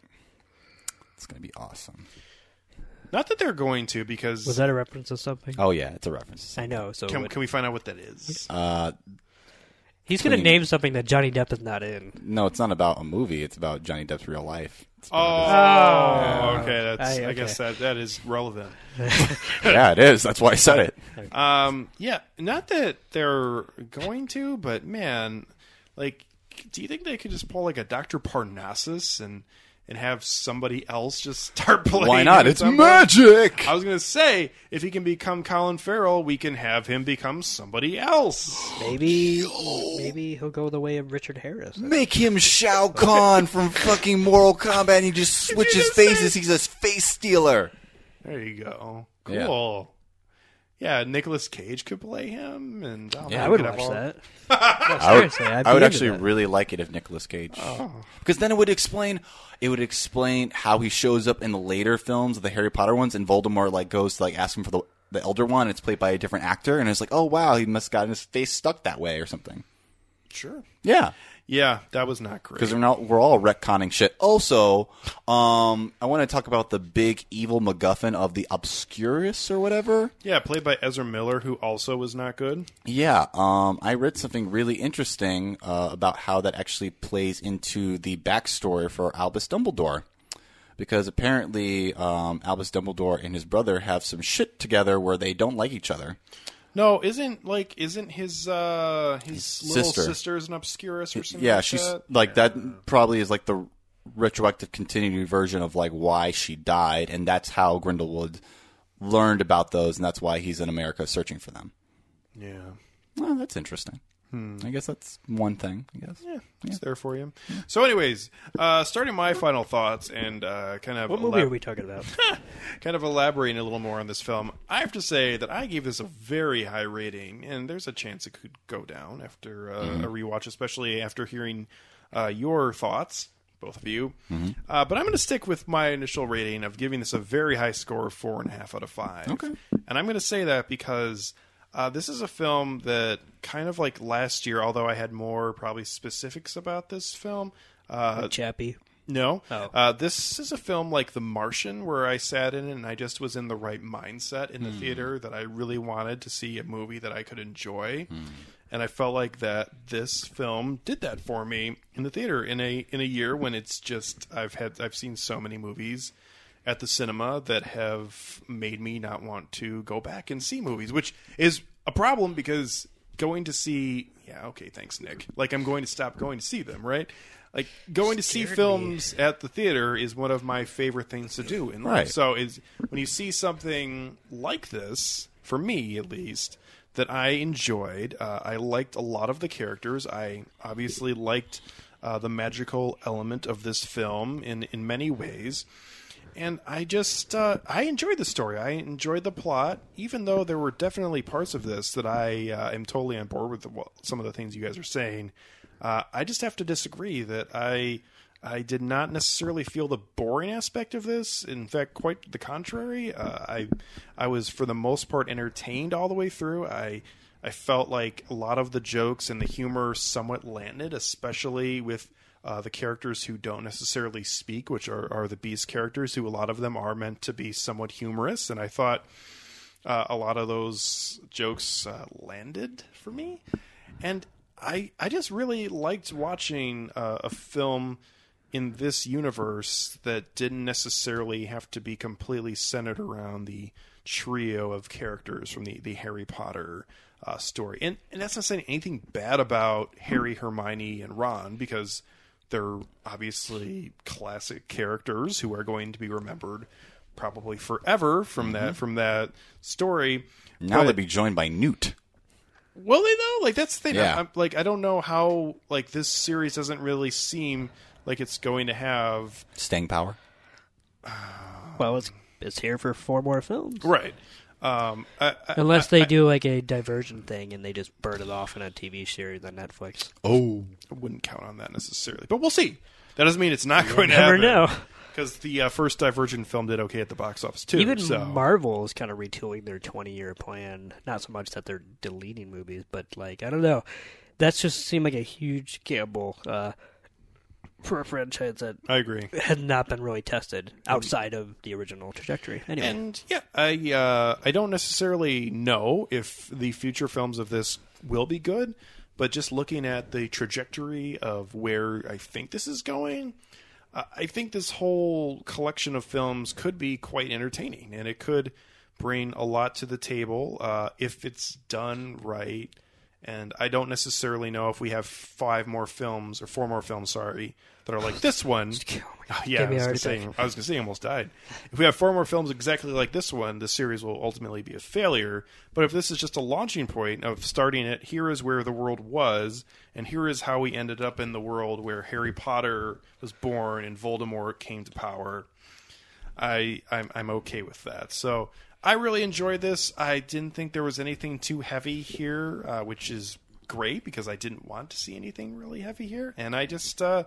It's going to be awesome. not that they're going to because Was that a reference to something? Oh yeah, it's a reference. I know. So can, what- can we find out what that is Uh, he's going to name something that Johnny Depp is not in. no, it's not about a movie. It's about Johnny Depp's real life. It's oh, about okay that's I- I, guess that that is relevant his- yeah, it is. That's why I said it. Um, yeah, not that they're going to, but man, like, do you think they could just pull like a Doctor Parnassus and and have somebody else just start playing? Why not? It's somehow? magic. I was gonna say if he can become Colin Farrell, we can have him become somebody else. Maybe, maybe he'll go the way of Richard Harris. Make him Shao Kahn from fucking Mortal Kombat and he just switches just faces. He's a face stealer. There you go. Yeah. Cool. Yeah, Nicolas Cage could play him, and oh, Yeah, man, I would watch all- that. I would, Seriously, I'd I would actually that. really like it if Nicolas Cage, Oh. because then it would explain it would explain how he shows up in the later films, the Harry Potter ones, and Voldemort like goes to like ask him for the the elder one. It's played by a different actor, and it's like, oh wow, he must have gotten his face stuck that way or something. Sure. Yeah, Yeah, that was not great. because we're not we're all retconning shit. Also, um, I want to talk about the big evil MacGuffin of the Obscurus or whatever. Yeah, played by Ezra Miller, who also was not good. Yeah, um, I read something really interesting uh, about how that actually plays into the backstory for Albus Dumbledore. Because apparently, um, Albus Dumbledore and his brother have some shit together where they don't like each other. No, isn't like isn't his uh his, little sister. sister is an obscurus or something? Yeah, like she's that? like that. Probably is like the retroactive continued version of like why she died, and that's how Grindelwald learned about those, and that's why he's in America searching for them. Yeah, Well, that's interesting. I guess that's one thing. I guess. Hmm. yeah, it's there for you. So, anyways, uh, starting my final thoughts and uh, kind of What movie elab- are we talking about? kind of elaborating a little more on this film, I have to say that I gave this a very high rating, and there's a chance it could go down after uh, a rewatch, especially after hearing uh, your thoughts, both of you. Uh, but I'm going to stick with my initial rating of giving this a very high score of four and a half out of five. Okay. And I'm going to say that because uh, this is a film that kind of like last year, although I had more probably specifics about this film. Uh, Chappie. no. Oh. Uh, this is a film like The Martian where I sat in and I just was in the right mindset in the theater that I really wanted to see a movie that I could enjoy. And I felt like that this film did that for me in the theater in a in a year when it's just I've had I've seen so many movies at the cinema that have made me not want to go back and see movies, which is a problem because going to see yeah, okay, thanks Nick. Like I'm going to stop going to see them, right? Like going to see Scared me. films at the theater is one of my favorite things to do in life. Right. So is when you see something like this, for me at least, that I enjoyed. Uh, I liked a lot of the characters. I obviously liked uh, the magical element of this film in in many ways. And I just uh, I enjoyed the story. I enjoyed the plot, even though there were definitely parts of this that I uh, am totally on board with the, well, some of the things you guys are saying. Uh, I just have to disagree that I I did not necessarily feel the boring aspect of this. In fact, quite the contrary. Uh, I I was for the most part entertained all the way through. I I felt like a lot of the jokes and the humor somewhat landed, especially with uh, the characters who don't necessarily speak, which are, are the Beast characters, who a lot of them are meant to be somewhat humorous. And I thought uh, a lot of those jokes uh, landed for me. And I, I just really liked watching uh, a film in this universe that didn't necessarily have to be completely centered around the trio of characters from the, the Harry Potter uh, story. And, and that's not saying anything bad about Harry, Hermione, and Ron, because they're obviously classic characters who are going to be remembered probably forever from that mm-hmm. from that story. Now But- they'd be joined by Newt. Will they though? Like that's the thing. Yeah. I'm, like I don't know how like this series doesn't really seem like it's going to have Staying power. Well, it's it's here for four more films. right. Um, I, I, Unless they do like a Divergent thing and they just burn it off in a TV series on Netflix. Oh. I wouldn't count on that necessarily, but we'll see. That doesn't mean it's not going to never happen. know. Because the uh, first Divergent film did okay at the box office too. Even so. Marvel is kind of retooling their 20 year plan. Not so much that they're deleting movies, but like, I don't know. That's just seemed like a huge gamble uh, for a franchise that I agree. had not been really tested outside of the original trajectory. Anyway, And yeah, I uh, I don't necessarily know if the future films of this will be good, but just looking at the trajectory of where I think this is going, uh, I think this whole collection of films could be quite entertaining, and it could bring a lot to the table uh, if it's done right. And I don't necessarily know if we have five more films or four more films, sorry, that are like this one. Oh, yeah, I was, gonna say. I was gonna say, almost died. If we have four more films exactly like this one, the series will ultimately be a failure. But if this is just a launching point of starting it, here is where the world was, and here is how we ended up in the world where Harry Potter was born and Voldemort came to power. I I'm, I'm okay with that. So I really enjoyed this. I didn't think there was anything too heavy here, uh, which is great because I didn't want to see anything really heavy here, and I just uh,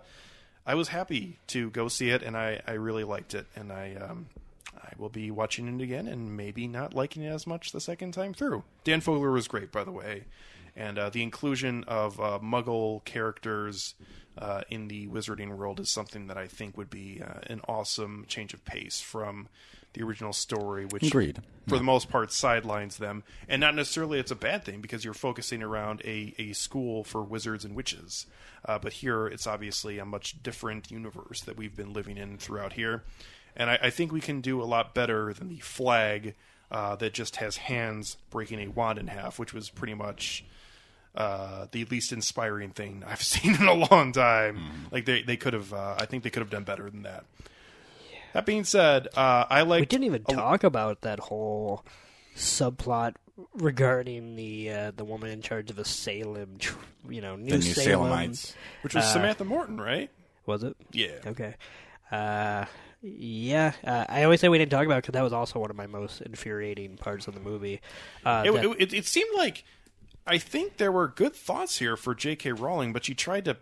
I was happy to go see it, and I, I really liked it, and I um, I will be watching it again, and maybe not liking it as much the second time through. Dan Fogler was great, by the way, and uh, the inclusion of uh, Muggle characters uh, in the Wizarding world is something that I think would be uh, an awesome change of pace from the original story, which Agreed. for the most part sidelines them and not necessarily it's a bad thing because you're focusing around a, a school for wizards and witches uh, but here it's obviously a much different universe that we've been living in throughout here and I, I think we can do a lot better than the flag uh, that just has hands breaking a wand in half which was pretty much uh, the least inspiring thing I've seen in a long time. Like they, they could have, uh, I think they could have done better than that. That being said, uh, I like. we didn't even talk about that whole subplot regarding the uh, the woman in charge of a Salem, tr- you know, New, The New Salem. Salemites. which was uh, Samantha Morton, right? Was it? Yeah. Okay. Uh, yeah, uh, I always say we didn't talk about it because that was also one of my most infuriating parts of the movie. Uh, It, that- it, it, it seemed like I think there were good thoughts here for J.K. Rowling, but she tried to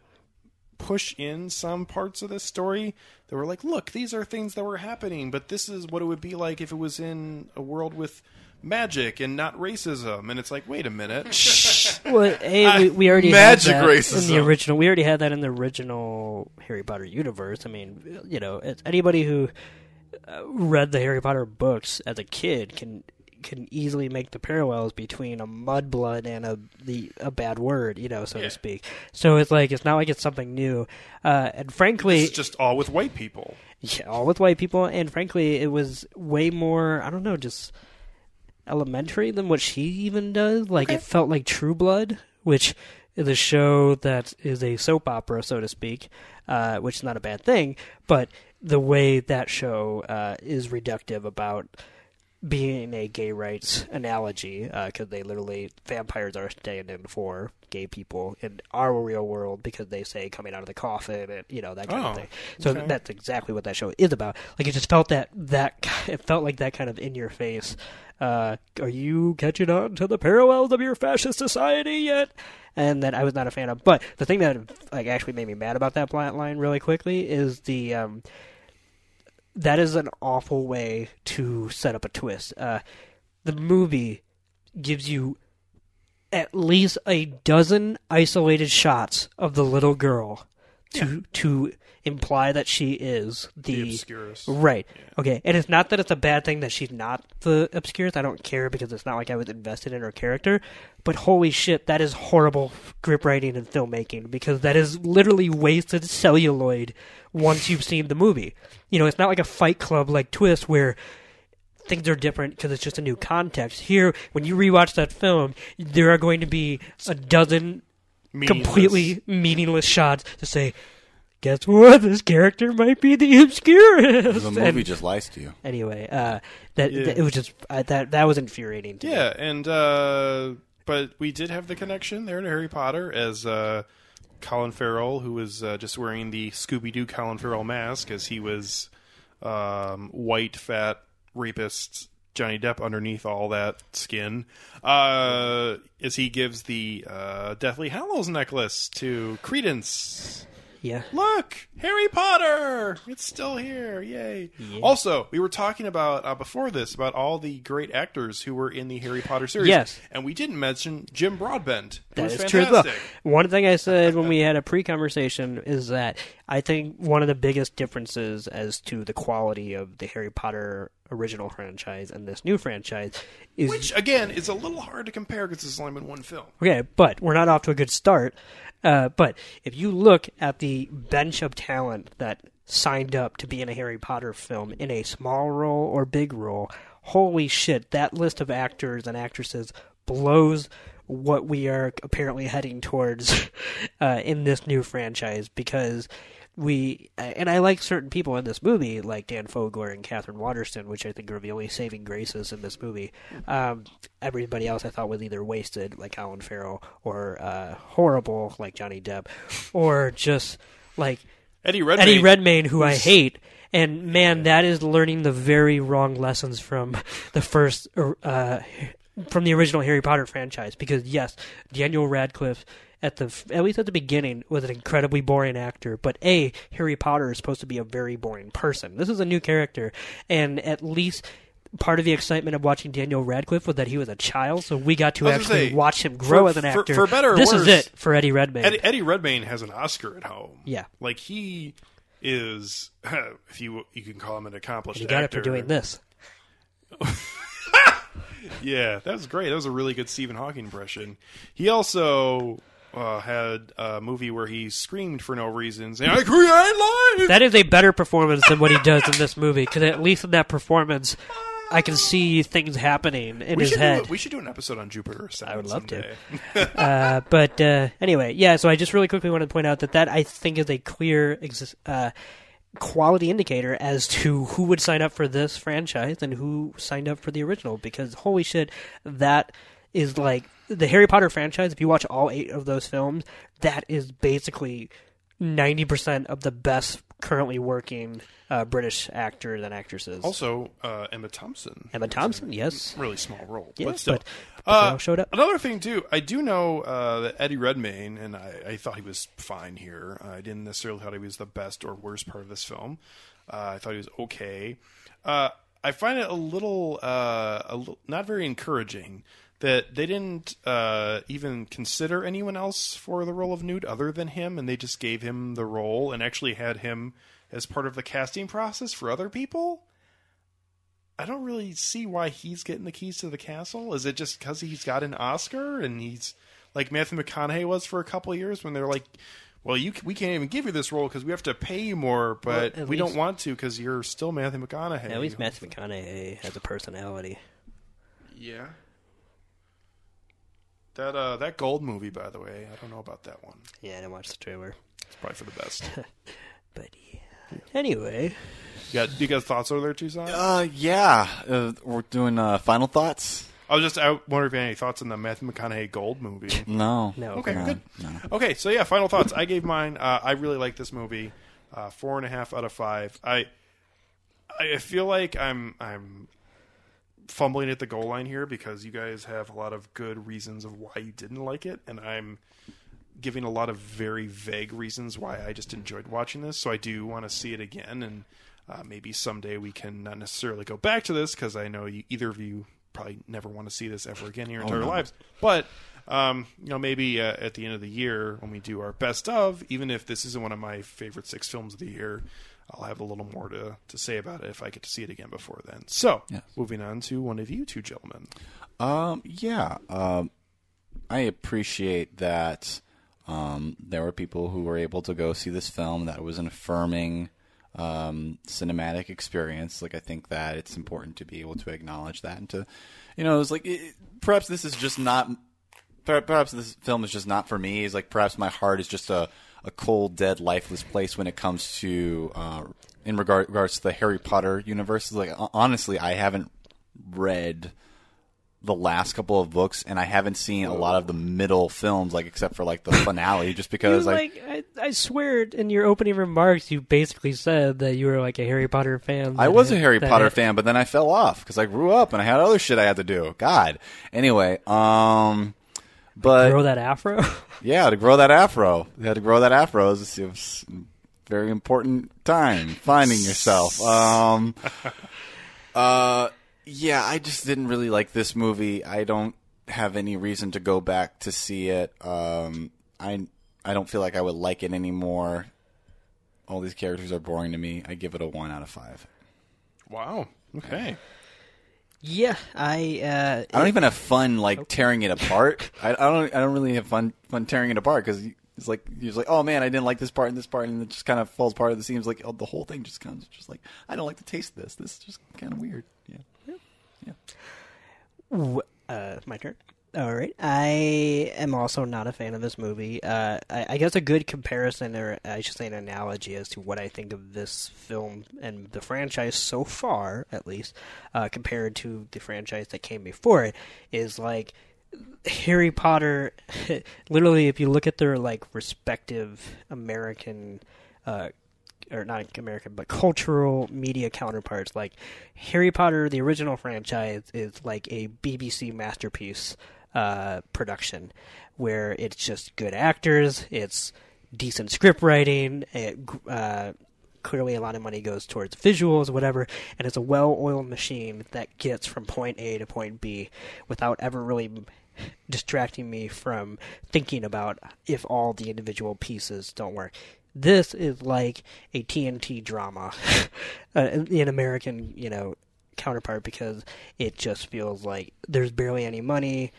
push in some parts of this story that were like, look, these are things that were happening, but this is what it would be like if it was in a world with magic and not racism. And it's like, wait a minute. Well, a, we, we already Magic had that in racism. the original. We already had that in the original Harry Potter universe. I mean, you know, anybody who uh, read the Harry Potter books as a kid can can easily make the parallels between a mudblood and a the a bad word, you know, so Yeah. to speak. So it's like it's not like it's something new. Uh, and frankly, it's just all with white people. yeah, all with white people, and frankly, it was way more. I don't know, just elementary than what she even does. Like it felt like True Blood, which is a show that is a soap opera, so to speak, uh, which is not a bad thing. But the way that show uh, is reductive about being a gay rights analogy, because they literally vampires are standing for gay people in our real world because they say coming out of the coffin and you know that kind Oh, of thing. So okay. that's exactly what that show is about. Like it just felt that that it felt like that kind of in your face. Uh, are you catching on to the parallels of your fascist society yet? And that I was not a fan of. But the thing that like actually made me mad about that plot line really quickly is the um, that is an awful way to set up a twist. Uh, the movie gives you at least a dozen isolated shots of the little girl to to imply that she is The the, obscurus. right. Okay, and it's not that it's a bad thing that she's not the obscurus. I don't care because it's not like I was invested in her character. But holy shit, that is horrible script writing and filmmaking because that is literally wasted celluloid once you've seen the movie. You know, it's not like a Fight Club like twist where things are different because it's just a new context. Here, when you rewatch that film, there are going to be a dozen Meaningless. completely meaningless shots to say, guess what? This character might be the Obscurus. The movie And just lies to you. anyway, uh, that, Yeah. that- it was just uh, that that was infuriating. To me. Yeah, and uh, but we did have the connection there to Harry Potter as uh, Colin Farrell, who was uh, just wearing the Scooby Doo Colin Farrell mask, as he was um, white, fat rapist Johnny Depp underneath all that skin. Uh, as he gives the uh, Deathly Hallows necklace to Credence. Yeah. Look, Harry Potter! It's still here! Yay! Yeah. Also, we were talking about uh, before this about all the great actors who were in the Harry Potter series. Yes. and we didn't mention Jim Broadbent. That true as well. One thing I said when we had a pre-conversation is that I think one of the biggest differences as to the quality of the Harry Potter original franchise and this new franchise is Which again is a little hard to compare because it's only been one film. Okay, but we're not off to a good start. Uh, but if you look at the bench of talent that signed up to be in a Harry Potter film in a small role or big role, holy shit, that list of actors and actresses blows what we are apparently heading towards uh, in this new franchise because we and I like certain people in this movie, like Dan Fogler and Katherine Waterston, which I think are the only saving graces in this movie. Um, everybody else I thought was either wasted, like Colin Farrell, or uh, horrible, like Johnny Depp, or just like Eddie Redmayne. Eddie Redmayne, who I hate. And man, that is learning the very wrong lessons from the first, uh, from the original Harry Potter franchise. Because yes, Daniel Radcliffe, at the at least at the beginning, was an incredibly boring actor. But a Harry Potter is supposed to be a very boring person. This is a new character, and at least. Part of the excitement of watching Daniel Radcliffe was that he was a child, so we got to I was gonna actually say, watch him grow for- as an actor. for better or this is it for Eddie Redmayne. Eddie, Eddie Redmayne has an Oscar at home. Yeah. like he is, if you you can call him an accomplished. you got it actor. for doing this. Yeah, that was great. That was a really good Stephen Hawking impression. He also uh, had a movie where he screamed for no reason, saying, "I create life." That is a better performance than what he does in this movie. Because at least in that performance, I can see things happening in we his head. Do, we should do an episode on Jupiter. I would love to. uh, but uh, anyway, yeah. So I just really quickly wanted to point out that that I think is a clear uh, quality indicator as to who would sign up for this franchise and who signed up for the original. Because holy shit, that is like the Harry Potter franchise. If you watch all eight of those films, that is basically ninety percent of the best currently working uh, British actors and actresses. also, uh, Emma Thompson. Emma Thompson, yes. Really small role, Yeah, but still. but- but uh, showed up. Another thing too, I do know uh, that Eddie Redmayne, and I, I thought he was fine here. I didn't necessarily thought he was the best or worst part of this film. Uh, I thought he was okay. Uh, I find it a little, uh, a not very encouraging that they didn't uh, even consider anyone else for the role of Newt other than him, and they just gave him the role and actually had him as part of the casting process for other people. I don't really see why he's getting the keys to the castle. Is it just because he's got an Oscar and he's like Matthew McConaughey was for a couple of years when they're like, "Well, you we can't even give you this role because we have to pay you more, but Well, we least- don't want to because you're still Matthew McConaughey." At least Matthew McConaughey has a personality. Yeah. That uh that gold movie, by the way, I don't know about that one. Yeah, I didn't watch the trailer. It's probably for the best. But yeah. Anyway, You got you got thoughts over there, Toussaint? Uh, yeah. Uh, we're doing uh, final thoughts. I was just I wonder if you had any thoughts on the Matthew McConaughey Gold movie. No. No. Okay, No, good. no. Okay, so yeah, final thoughts. I gave mine. Uh, I really like this movie. Uh, four and a half out of five. I I feel like I'm I'm fumbling at the goal line here because you guys have a lot of good reasons of why you didn't like it, and I'm giving a lot of very vague reasons why I just enjoyed watching this. So I do want to see it again, and uh, maybe someday we can not necessarily go back to this because I know you, either of you probably never want to see this ever again in your entire no. lives. But um, you know, maybe uh, at the end of the year when we do our best of, even if this isn't one of my favorite six films of the year, I'll have a little more to, to say about it if I get to see it again before then. So, Yes. moving on to one of you two gentlemen. Um, yeah. Um, I appreciate that um, there were people who were able to go see this film. That was an affirming um, cinematic experience. Like I think that it's important to be able to acknowledge that and to, you know, it's like it, perhaps this is just not. Perhaps this film is just not for me. It's like perhaps my heart is just a, a cold, dead, lifeless place when it comes to uh, in regard, regards to the Harry Potter universe. Like honestly, I haven't read the last couple of books, and I haven't seen a lot of the middle films, like except for like the finale, just You, because like, like, I, I swear, in your opening remarks, you basically said that you were like a Harry Potter fan. I was a Harry Potter had- fan, but then I fell off because I grew up and I had other shit I had to do. God. Anyway, um, but Grow that afro. yeah, to grow that afro, you had to grow that afro. It was, it was a very important time finding yourself. Um, uh, yeah, I just didn't really like this movie. I don't have any reason to go back to see it. Um, I I don't feel like I would like it anymore. All these characters are boring to me. I give it a one out of five. Wow. Okay. Yeah, I. Uh, I don't even have fun like tearing it apart. I, I don't. I don't really have fun fun tearing it apart because it's like you're like, oh man, I didn't like this part and this part, and it just kind of falls apart. It seems like oh, the whole thing just comes just like I don't like the taste of this. This is just kind of weird. Yeah. W- uh, my turn. All right. I am also not a fan of this movie. Uh, I, I guess a good comparison, or I should say an analogy, as to what I think of this film and the franchise so far, at least, uh, compared to the franchise that came before it, is like Harry Potter. literally, if you look at their like respective American uh, or not American, but cultural media counterparts. Like Harry Potter, the original franchise, is like a BBC masterpiece uh, production, where it's just good actors, it's decent script writing, it, uh, clearly a lot of money goes towards visuals, whatever, and it's a well-oiled machine that gets from point A to point B without ever really distracting me from thinking about if all the individual pieces don't work. This is like a TNT drama, uh, an American, you know, counterpart because it just feels like there's barely any money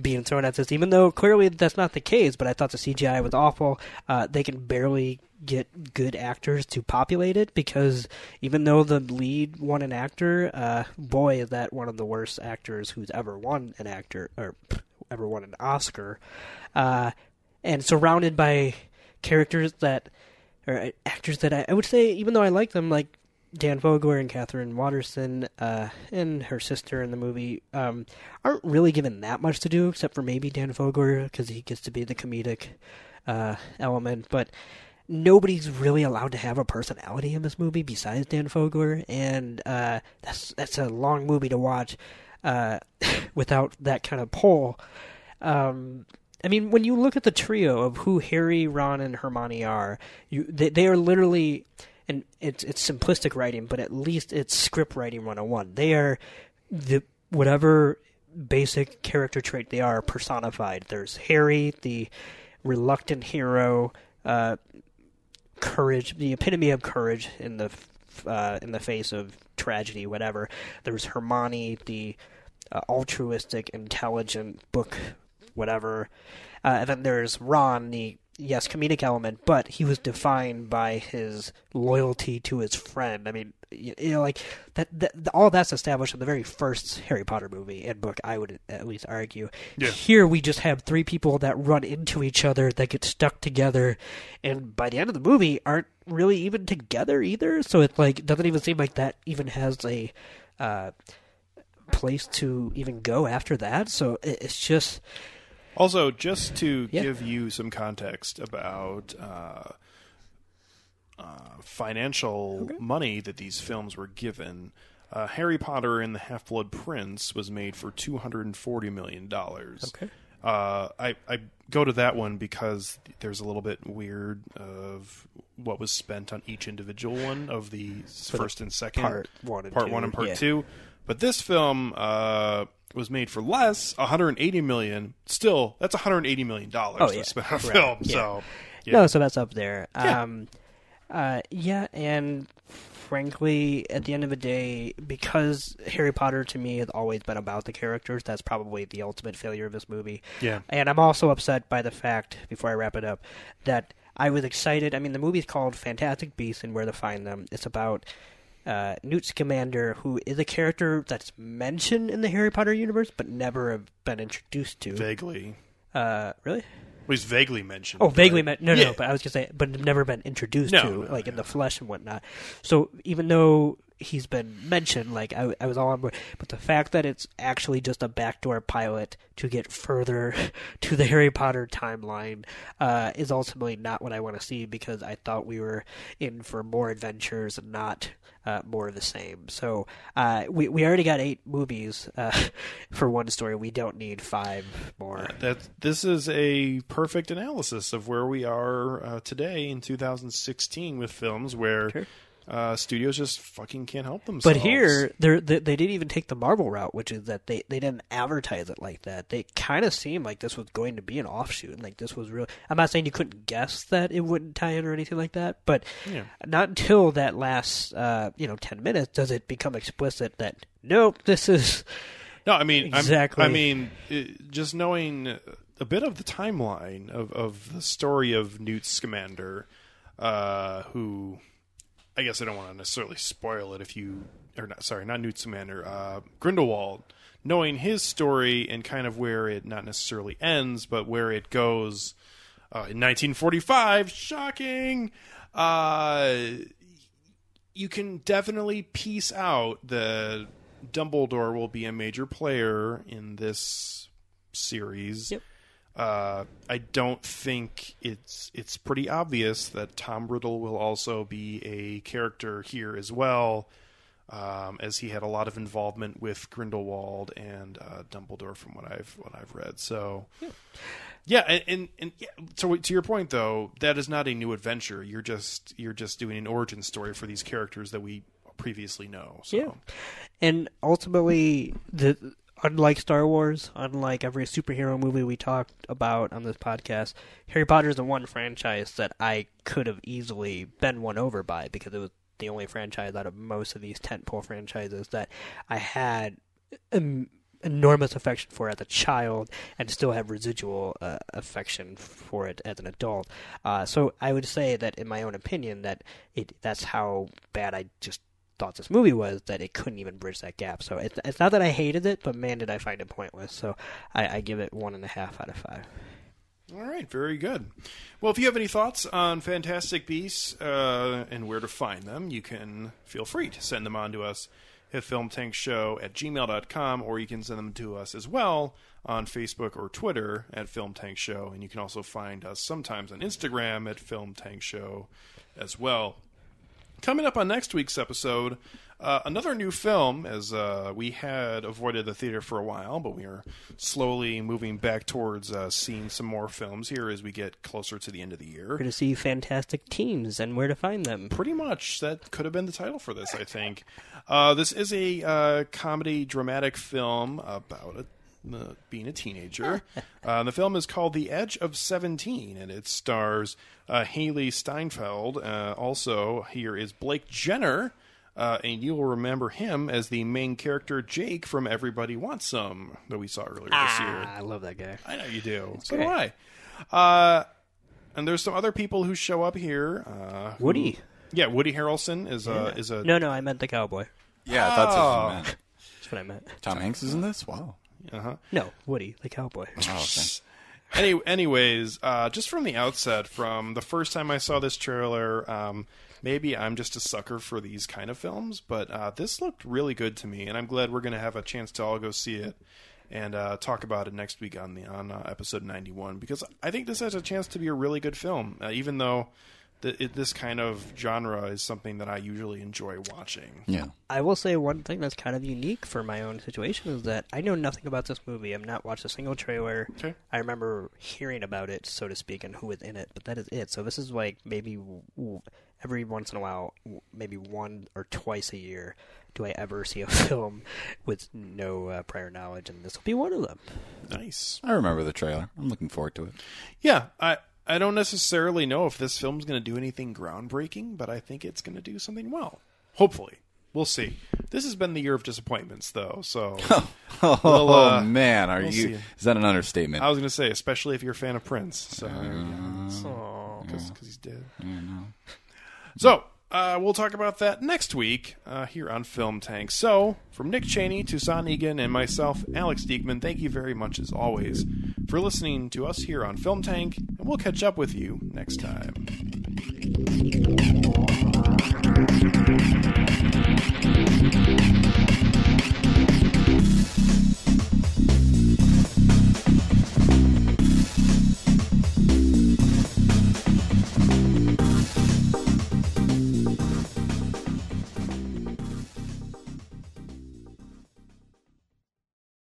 being thrown at this, even though clearly that's not the case. But I thought the CGI was awful. Uh, they can barely get good actors to populate it because even though the lead won an actor, uh, boy, is that one of the worst actors who's ever won an actor or ever won an Oscar. Uh, and surrounded by characters that or actors that I, I would say, even though I like them, like Dan Fogler and Katherine Waterston uh, and her sister in the movie, um, aren't really given that much to do, except for maybe Dan Fogler because he gets to be the comedic uh, element. But nobody's really allowed to have a personality in this movie besides Dan Fogler, and uh, that's that's a long movie to watch uh, without that kind of pull. Um, I mean, when you look at the trio of who Harry, Ron, and Hermione are, you they, they are literally, and it's it's simplistic writing, but at least it's script writing 101. They are the whatever basic character trait they are personified. There's Harry, the reluctant hero, uh, courage, the epitome of courage in the uh, in the face of tragedy, whatever. There's Hermione, the uh, altruistic, intelligent book, whatever. Uh, and then there's Ron, the yes, comedic element, but he was defined by his loyalty to his friend. I mean, you, you know, like that, that. All that's established in the very first Harry Potter movie and book. I would at least argue. Yeah. Here we just have three people that run into each other that get stuck together, and by the end of the movie aren't really even together either. So it like doesn't even seem like that even has a. Uh, place to even go after that so it- it's just Also, just to Yeah. give you some context about uh, uh, financial money that these films were given, uh, Harry Potter and the Half Blood Prince was made for two hundred and forty million dollars. Okay. Uh, I, I go to that one because there's a little bit weird of what was spent on each individual one of the the first and second part one and part two, one and part yeah. two. But this film uh, was made for less, 180 million. Still, that's 180 million dollars Oh, to yeah. spend on a Right. film. Yeah. So, yeah. No, so that's up there. Yeah. Um, uh, yeah, and frankly, at the end of the day, because Harry Potter to me has always been about the characters, that's probably the ultimate failure of this movie. Yeah. And I'm also upset by the fact, before I wrap it up, that I was excited. I mean, the movie's called Fantastic Beasts and Where to Find Them. It's about uh, Newt Scamander, who is a character that's mentioned in the Harry Potter universe, but never have been introduced to. vaguely. Uh, really? Well, he's vaguely mentioned. Oh, vaguely right? meant no, no, Yeah. no. But I was gonna say, but never been introduced No, to, no, like in yeah. the flesh and whatnot. So even though he's been mentioned, like I, I was all on board. But the fact that it's actually just a backdoor pilot to get further to the Harry Potter timeline uh, is ultimately not what I want to see because I thought we were in for more adventures and not uh, more of the same. So uh, we we already got eight movies uh, for one story. We don't need five more. That this is a perfect analysis of where we are uh, today in 2016 with films where Sure. Uh, studios just fucking can't help themselves. But here, they're, they they didn't even take the Marvel route, which is that they, they didn't advertise it like that. They kind of seemed like this was going to be an offshoot, and like this was real. I'm not saying you couldn't guess that it wouldn't tie in or anything like that, but Yeah. not until that last uh, you know ten minutes does it become explicit that nope, this is No, I mean, I'm- Exactly. I mean, it, just knowing a bit of the timeline of, of the story of Newt Scamander, uh, who I guess I don't want to necessarily spoil it if you or not. Sorry, not Newt Scamander, uh, Grindelwald. Knowing his story and kind of where it not necessarily ends, but where it goes uh, in 1945. Shocking. Uh, you can definitely piece out that Dumbledore will be a major player in this series. Yep. Uh, I don't think it's it's pretty obvious that Tom Riddle will also be a character here as well, um, as he had a lot of involvement with Grindelwald and uh, Dumbledore from what I've what I've read. So. Yeah, and, and, and yeah, so to your point though, that is not a new adventure. You're just you're just doing an origin story for these characters that we previously know. So. Yeah. And ultimately, the unlike Star Wars, unlike every superhero movie we talked about on this podcast, Harry Potter is the one franchise that I could have easily been won over by because it was the only franchise out of most of these tentpole franchises that I had um, enormous affection for as a child and still have residual uh, affection for it as an adult. Uh, so I would say that, in my own opinion, that it that's how bad I just this movie was that it couldn't even bridge that gap. So it's it's not that I hated it, but man, did I find it pointless. So I, I give it one and a half out of five. All right, very good. Well, if you have any thoughts on Fantastic Beasts uh, and where to find them, you can feel free to send them on to us at filmtankshow at gmail.com, or you can send them to us as well on Facebook or Twitter at Film Tank Show. And you can also find us sometimes on Instagram at Film Tank Show as well. Coming up on next week's episode, uh, another new film, as uh, we had avoided the theater for a while, but we are slowly moving back towards uh, seeing some more films here as we get closer to the end of the year. We're going to see fantastic teams and where to find them. Pretty much, that could have been the title for this, I think. Uh, this is a uh, comedy dramatic film about a uh, being a teenager. uh, the film is called The Edge of 17, and it stars uh, Hailee Steinfeld. Uh, also, here is Blake Jenner, uh, and you will remember him as the main character Jake from Everybody Wants Some that we saw earlier this year. Ah, I love that guy. I know you do. So great. do I. Uh, and there's some other people who show up here. Uh, who- Woody. yeah, Woody Harrelson is a is a No, no, I meant the cowboy. Yeah, I thought Oh. so. Man. That's what I meant. Tom Hanks is in this. Wow. Uh-huh. No, Woody, the cowboy. Oh, okay. Any, anyways, uh, just from the outset, from the first time I saw this trailer, um, maybe I'm just a sucker for these kind of films, but uh, this looked really good to me, and I'm glad we're going to have a chance to all go see it and uh, talk about it next week on the on uh, episode 91 because I think this has a chance to be a really good film, uh, even though the, it, this kind of genre is something that I usually enjoy watching. Yeah. I will say one thing that's kind of unique for my own situation is that I know nothing about this movie. I've not watched a single trailer. Okay. I remember hearing about it, so to speak, and who was in it, but that is it. So this is like maybe every once in a while, maybe one or twice a year, do I ever see a film with no uh, prior knowledge, and this will be one of them. Nice. I remember the trailer. I'm looking forward to it. Yeah, I I don't necessarily know if this film's going to do anything groundbreaking, but I think it's going to do something well. Hopefully, we'll see. This has been the year of disappointments, though. So Oh Well, uh, man, are we'll you? see. Is that an understatement? I was going to say, especially if you're a fan of Prince, so because he's dead. Yeah, no. So. Uh, we'll talk about that next week uh, here on Film Tank. So, from Nick Cheney, to Toussaint Egan, and myself, Alex Diekman, thank you very much as always for listening to us here on Film Tank, and we'll catch up with you next time.